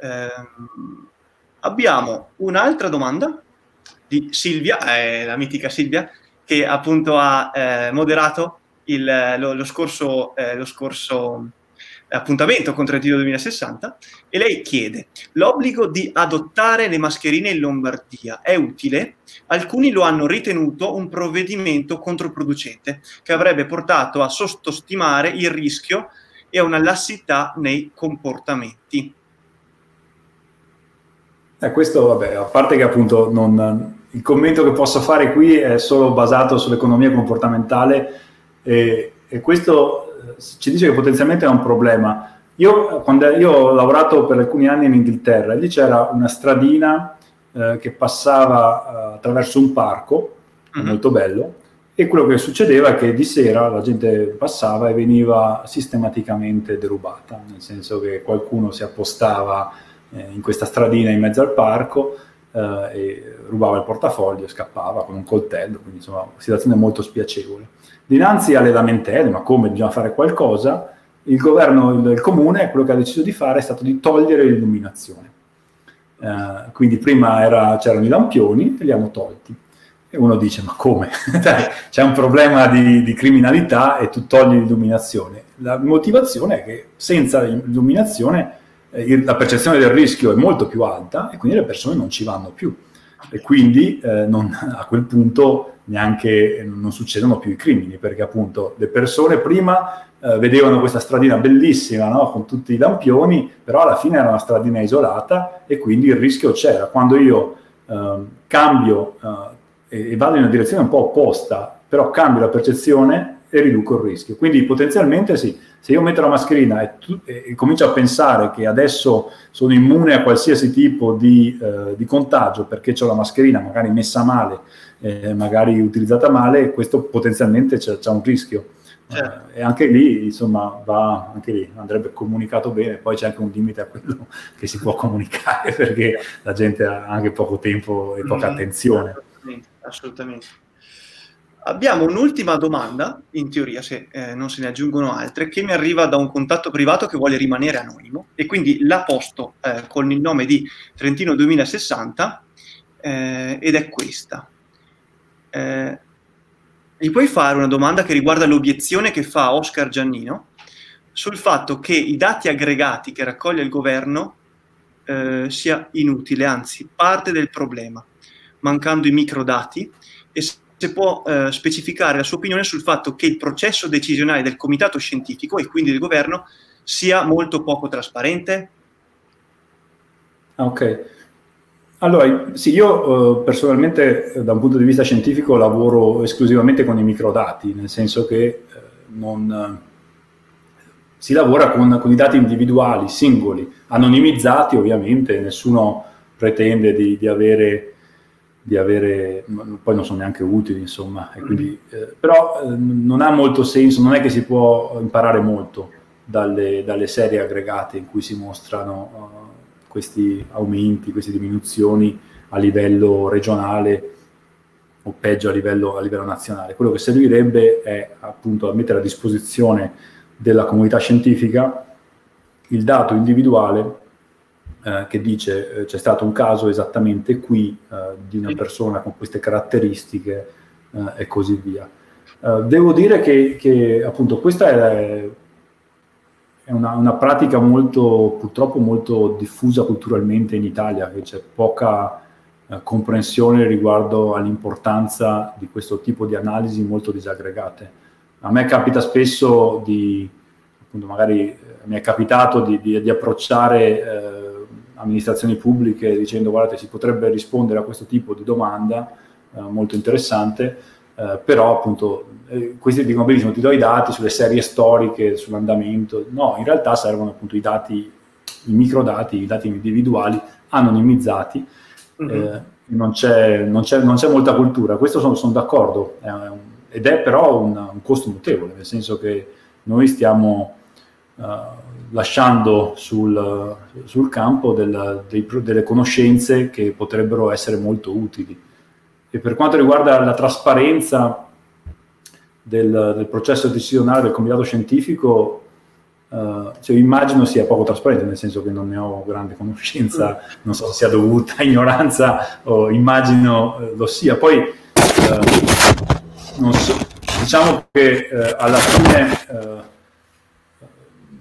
Eh, abbiamo un'altra domanda di Silvia, eh, la mitica Silvia, che appunto ha eh, moderato il, lo, lo, scorso, eh, lo scorso appuntamento con Trentino 2060 e lei chiede l'obbligo di adottare le mascherine in Lombardia è utile? Alcuni lo hanno ritenuto un provvedimento controproducente che avrebbe portato a sottostimare il rischio e a una lassità nei comportamenti. Eh, questo, vabbè, a parte che appunto non, il commento che posso fare qui è solo basato sull'economia comportamentale e, e questo eh, ci dice che potenzialmente è un problema. Io, quando, io ho lavorato per alcuni anni in Inghilterra e lì c'era una stradina eh, che passava eh, attraverso un parco, mm-hmm. molto bello, e quello che succedeva è che di sera la gente passava e veniva sistematicamente derubata, nel senso che qualcuno si appostava eh, in questa stradina in mezzo al parco eh, e rubava il portafoglio e scappava con un coltello, quindi insomma una situazione molto spiacevole. Dinanzi alle lamentele, ma come bisogna fare qualcosa, il governo, il, il comune, quello che ha deciso di fare è stato di togliere l'illuminazione. Uh, quindi prima era, c'erano i lampioni e li hanno tolti. E uno dice, ma come? (laughs) C'è un problema di, di, criminalità e tu togli l'illuminazione. La motivazione è che senza illuminazione eh, la percezione del rischio è molto più alta e quindi le persone non ci vanno più. e quindi eh, non, (laughs) a quel punto neanche non succedono più i crimini, perché appunto le persone prima eh, vedevano questa stradina bellissima no? con tutti i lampioni, però alla fine era una stradina isolata e quindi il rischio c'era. Quando io eh, cambio eh, e vado in una direzione un po' opposta, però cambio la percezione e riduco il rischio. Quindi potenzialmente sì, se io metto la mascherina e, tu, e, e comincio a pensare che adesso sono immune a qualsiasi tipo di, eh, di contagio perché ho la mascherina magari messa male, eh, magari utilizzata male, questo potenzialmente c'è, c'è un rischio. Certo. Eh, e anche lì, insomma, va, anche lì andrebbe comunicato bene, poi c'è anche un limite a quello (laughs) che si può comunicare perché la gente ha anche poco tempo e poca mm, attenzione. Assolutamente. assolutamente. Abbiamo un'ultima domanda, in teoria, se eh, non se ne aggiungono altre, che mi arriva da un contatto privato che vuole rimanere anonimo e quindi l'ha posto eh, con il nome di Trentino 2060 eh, ed è questa. Eh, gli puoi fare una domanda che riguarda l'obiezione che fa Oscar Giannino sul fatto che i dati aggregati che raccoglie il governo eh, sia inutile, anzi parte del problema, mancando i microdati e se può eh, specificare la sua opinione sul fatto che il processo decisionale del comitato scientifico e quindi del governo sia molto poco trasparente? Ah, ok. Allora, sì, io eh, personalmente da un punto di vista scientifico lavoro esclusivamente con i microdati, nel senso che eh, non, si lavora con, con, i dati individuali, singoli, anonimizzati ovviamente, nessuno pretende di, di avere di avere, poi non sono neanche utili, insomma, quindi, eh, però eh, non ha molto senso, non è che si può imparare molto dalle, dalle serie aggregate in cui si mostrano uh, questi aumenti, queste diminuzioni a livello regionale o peggio a livello, a livello nazionale. Quello che servirebbe è appunto mettere a disposizione della comunità scientifica il dato individuale eh, che dice eh, c'è stato un caso esattamente qui eh, di una persona con queste caratteristiche eh, e così via. Devo dire che, che, appunto questa è, è una, una, pratica molto, purtroppo molto diffusa culturalmente in Italia, che c'è poca comprensione riguardo all'importanza di questo tipo di analisi molto disaggregate. A me capita spesso di, appunto magari mi è capitato di, di, di approcciare amministrazioni pubbliche dicendo guardate si potrebbe rispondere a questo tipo di domanda eh, molto interessante, eh, però appunto eh, questi dicono benissimo ti do i dati sulle serie storiche, sull'andamento, no, in realtà servono appunto i dati, i microdati, i dati individuali anonimizzati, mm-hmm. non, c'è, non, c'è, non, c'è, molta cultura, questo sono, sono d'accordo, è un, ed è però un, un costo notevole, nel senso che noi stiamo... Uh, lasciando sul, sul campo del, dei, delle conoscenze che potrebbero essere molto utili. E per quanto riguarda la trasparenza del, del processo decisionale del comitato scientifico, Uh, cioè, immagino sia poco trasparente, nel senso che non ne ho grande conoscenza, non so se sia dovuta a (laughs) ignoranza o immagino uh, lo sia. Poi, uh, so, diciamo che alla fine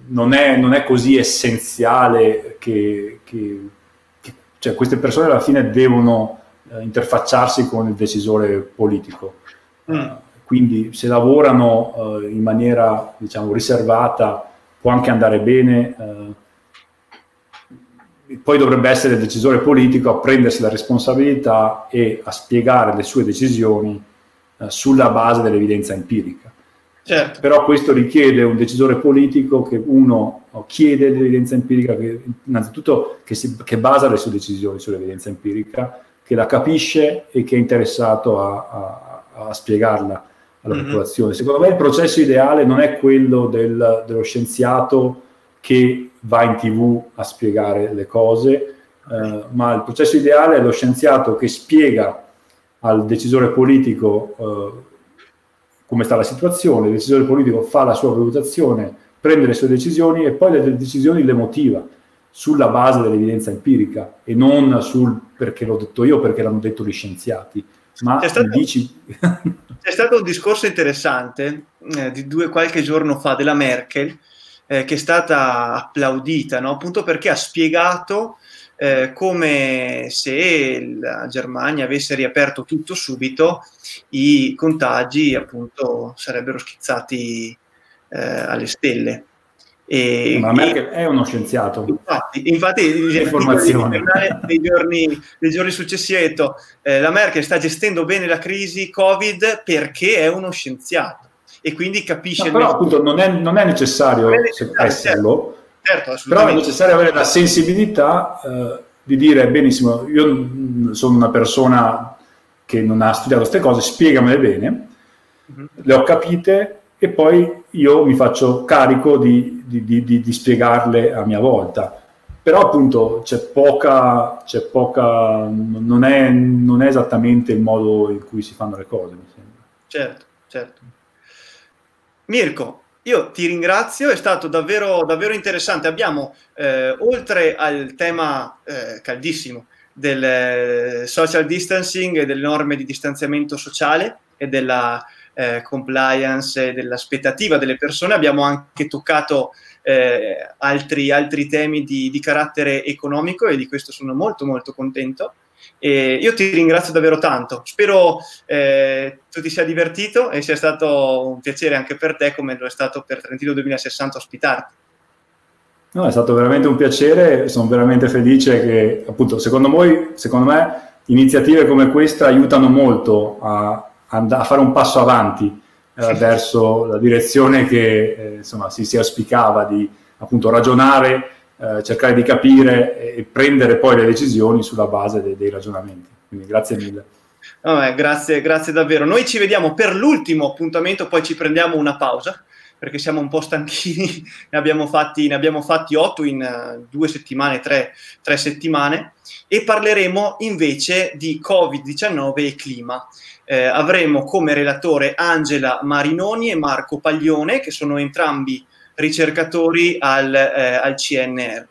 non è, non è così essenziale che, che, che cioè queste persone alla fine devono eh, interfacciarsi con il decisore politico. Mm. Uh, quindi se lavorano uh, in maniera diciamo, riservata può anche andare bene, uh, poi dovrebbe essere il decisore politico a prendersi la responsabilità e a spiegare le sue decisioni sulla base dell'evidenza empirica. Certo. Però questo richiede un decisore politico che uno chiede l'evidenza empirica, che, innanzitutto che, si, che, basa le sue decisioni sull'evidenza empirica, che la capisce e che è interessato a, a, a spiegarla alla mm-hmm. popolazione. Secondo me il processo ideale non è quello del, dello scienziato che va in tv a spiegare le cose, eh, ma il processo ideale è lo scienziato che spiega al decisore politico eh, come sta la situazione, il decisore politico fa la sua valutazione, prende le sue decisioni e poi le decisioni le motiva sulla base dell'evidenza empirica e non sul perché l'ho detto io, perché l'hanno detto gli scienziati. Ma c'è stato, dici... (laughs) c'è stato un discorso interessante eh, di due qualche giorno fa della Merkel eh, che è stata applaudita, no? appunto perché ha spiegato eh, come se la Germania avesse riaperto tutto subito, i contagi appunto sarebbero schizzati eh, alle stelle. E, Ma Merkel è uno scienziato. Infatti, infatti informazione. Dei giorni, dei giorni successivi ha detto eh, la Merkel sta gestendo bene la crisi Covid perché è uno scienziato e quindi capisce... No, però appunto non è, non è necessario, non è necessario esserlo, certo, però è necessario avere la sensibilità eh, di dire benissimo, io sono una persona che non ha studiato queste cose, spiegamele bene, mm-hmm. le ho capite e poi io mi faccio carico di, di, di, di spiegarle a mia volta. Però appunto c'è poca, c'è poca non, è, non è esattamente il modo in cui si fanno le cose, mi sembra. Certo, certo. Mirko, io ti ringrazio, è stato davvero, davvero interessante. Abbiamo, eh, oltre al tema eh, caldissimo del eh, social distancing e delle norme di distanziamento sociale e della eh, compliance e dell'aspettativa delle persone, abbiamo anche toccato eh, altri, altri, temi di, di, carattere economico e di questo sono molto molto contento. E io ti ringrazio davvero tanto, spero eh, tu ti sia divertito e sia stato un piacere anche per te come lo è stato per Trentino 2060 ospitarti. No, è stato veramente un piacere, sono veramente felice che appunto secondo, voi, secondo me iniziative come questa aiutano molto a, a fare un passo avanti eh, verso la direzione che eh, insomma, si, si auspicava di appunto ragionare, eh, cercare di capire e prendere poi le decisioni sulla base dei, dei ragionamenti. Quindi grazie mille. Vabbè, grazie, grazie davvero. Noi ci vediamo per l'ultimo appuntamento, poi ci prendiamo una pausa perché siamo un po' stanchini, (laughs) ne abbiamo fatti, ne abbiamo fatti otto in uh, due settimane, tre, tre settimane, e parleremo invece di Covid-19 e clima eh, avremo come relatore Angela Marinoni e Marco Paglione, che sono entrambi ricercatori al, eh, al CNR.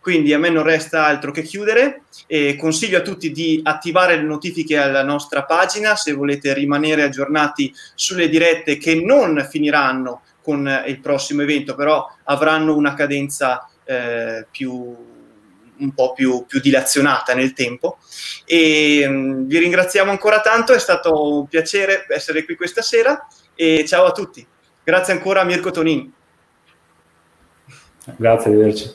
Quindi a me non resta altro che chiudere e consiglio a tutti di attivare le notifiche alla nostra pagina se volete rimanere aggiornati sulle dirette che non finiranno con il prossimo evento, però avranno una cadenza eh, più, un po' più, più dilazionata nel tempo. E um, vi ringraziamo ancora tanto, è stato un piacere essere qui questa sera e ciao a tutti. Grazie ancora a Mirko Tonin. Grazie, arrivederci.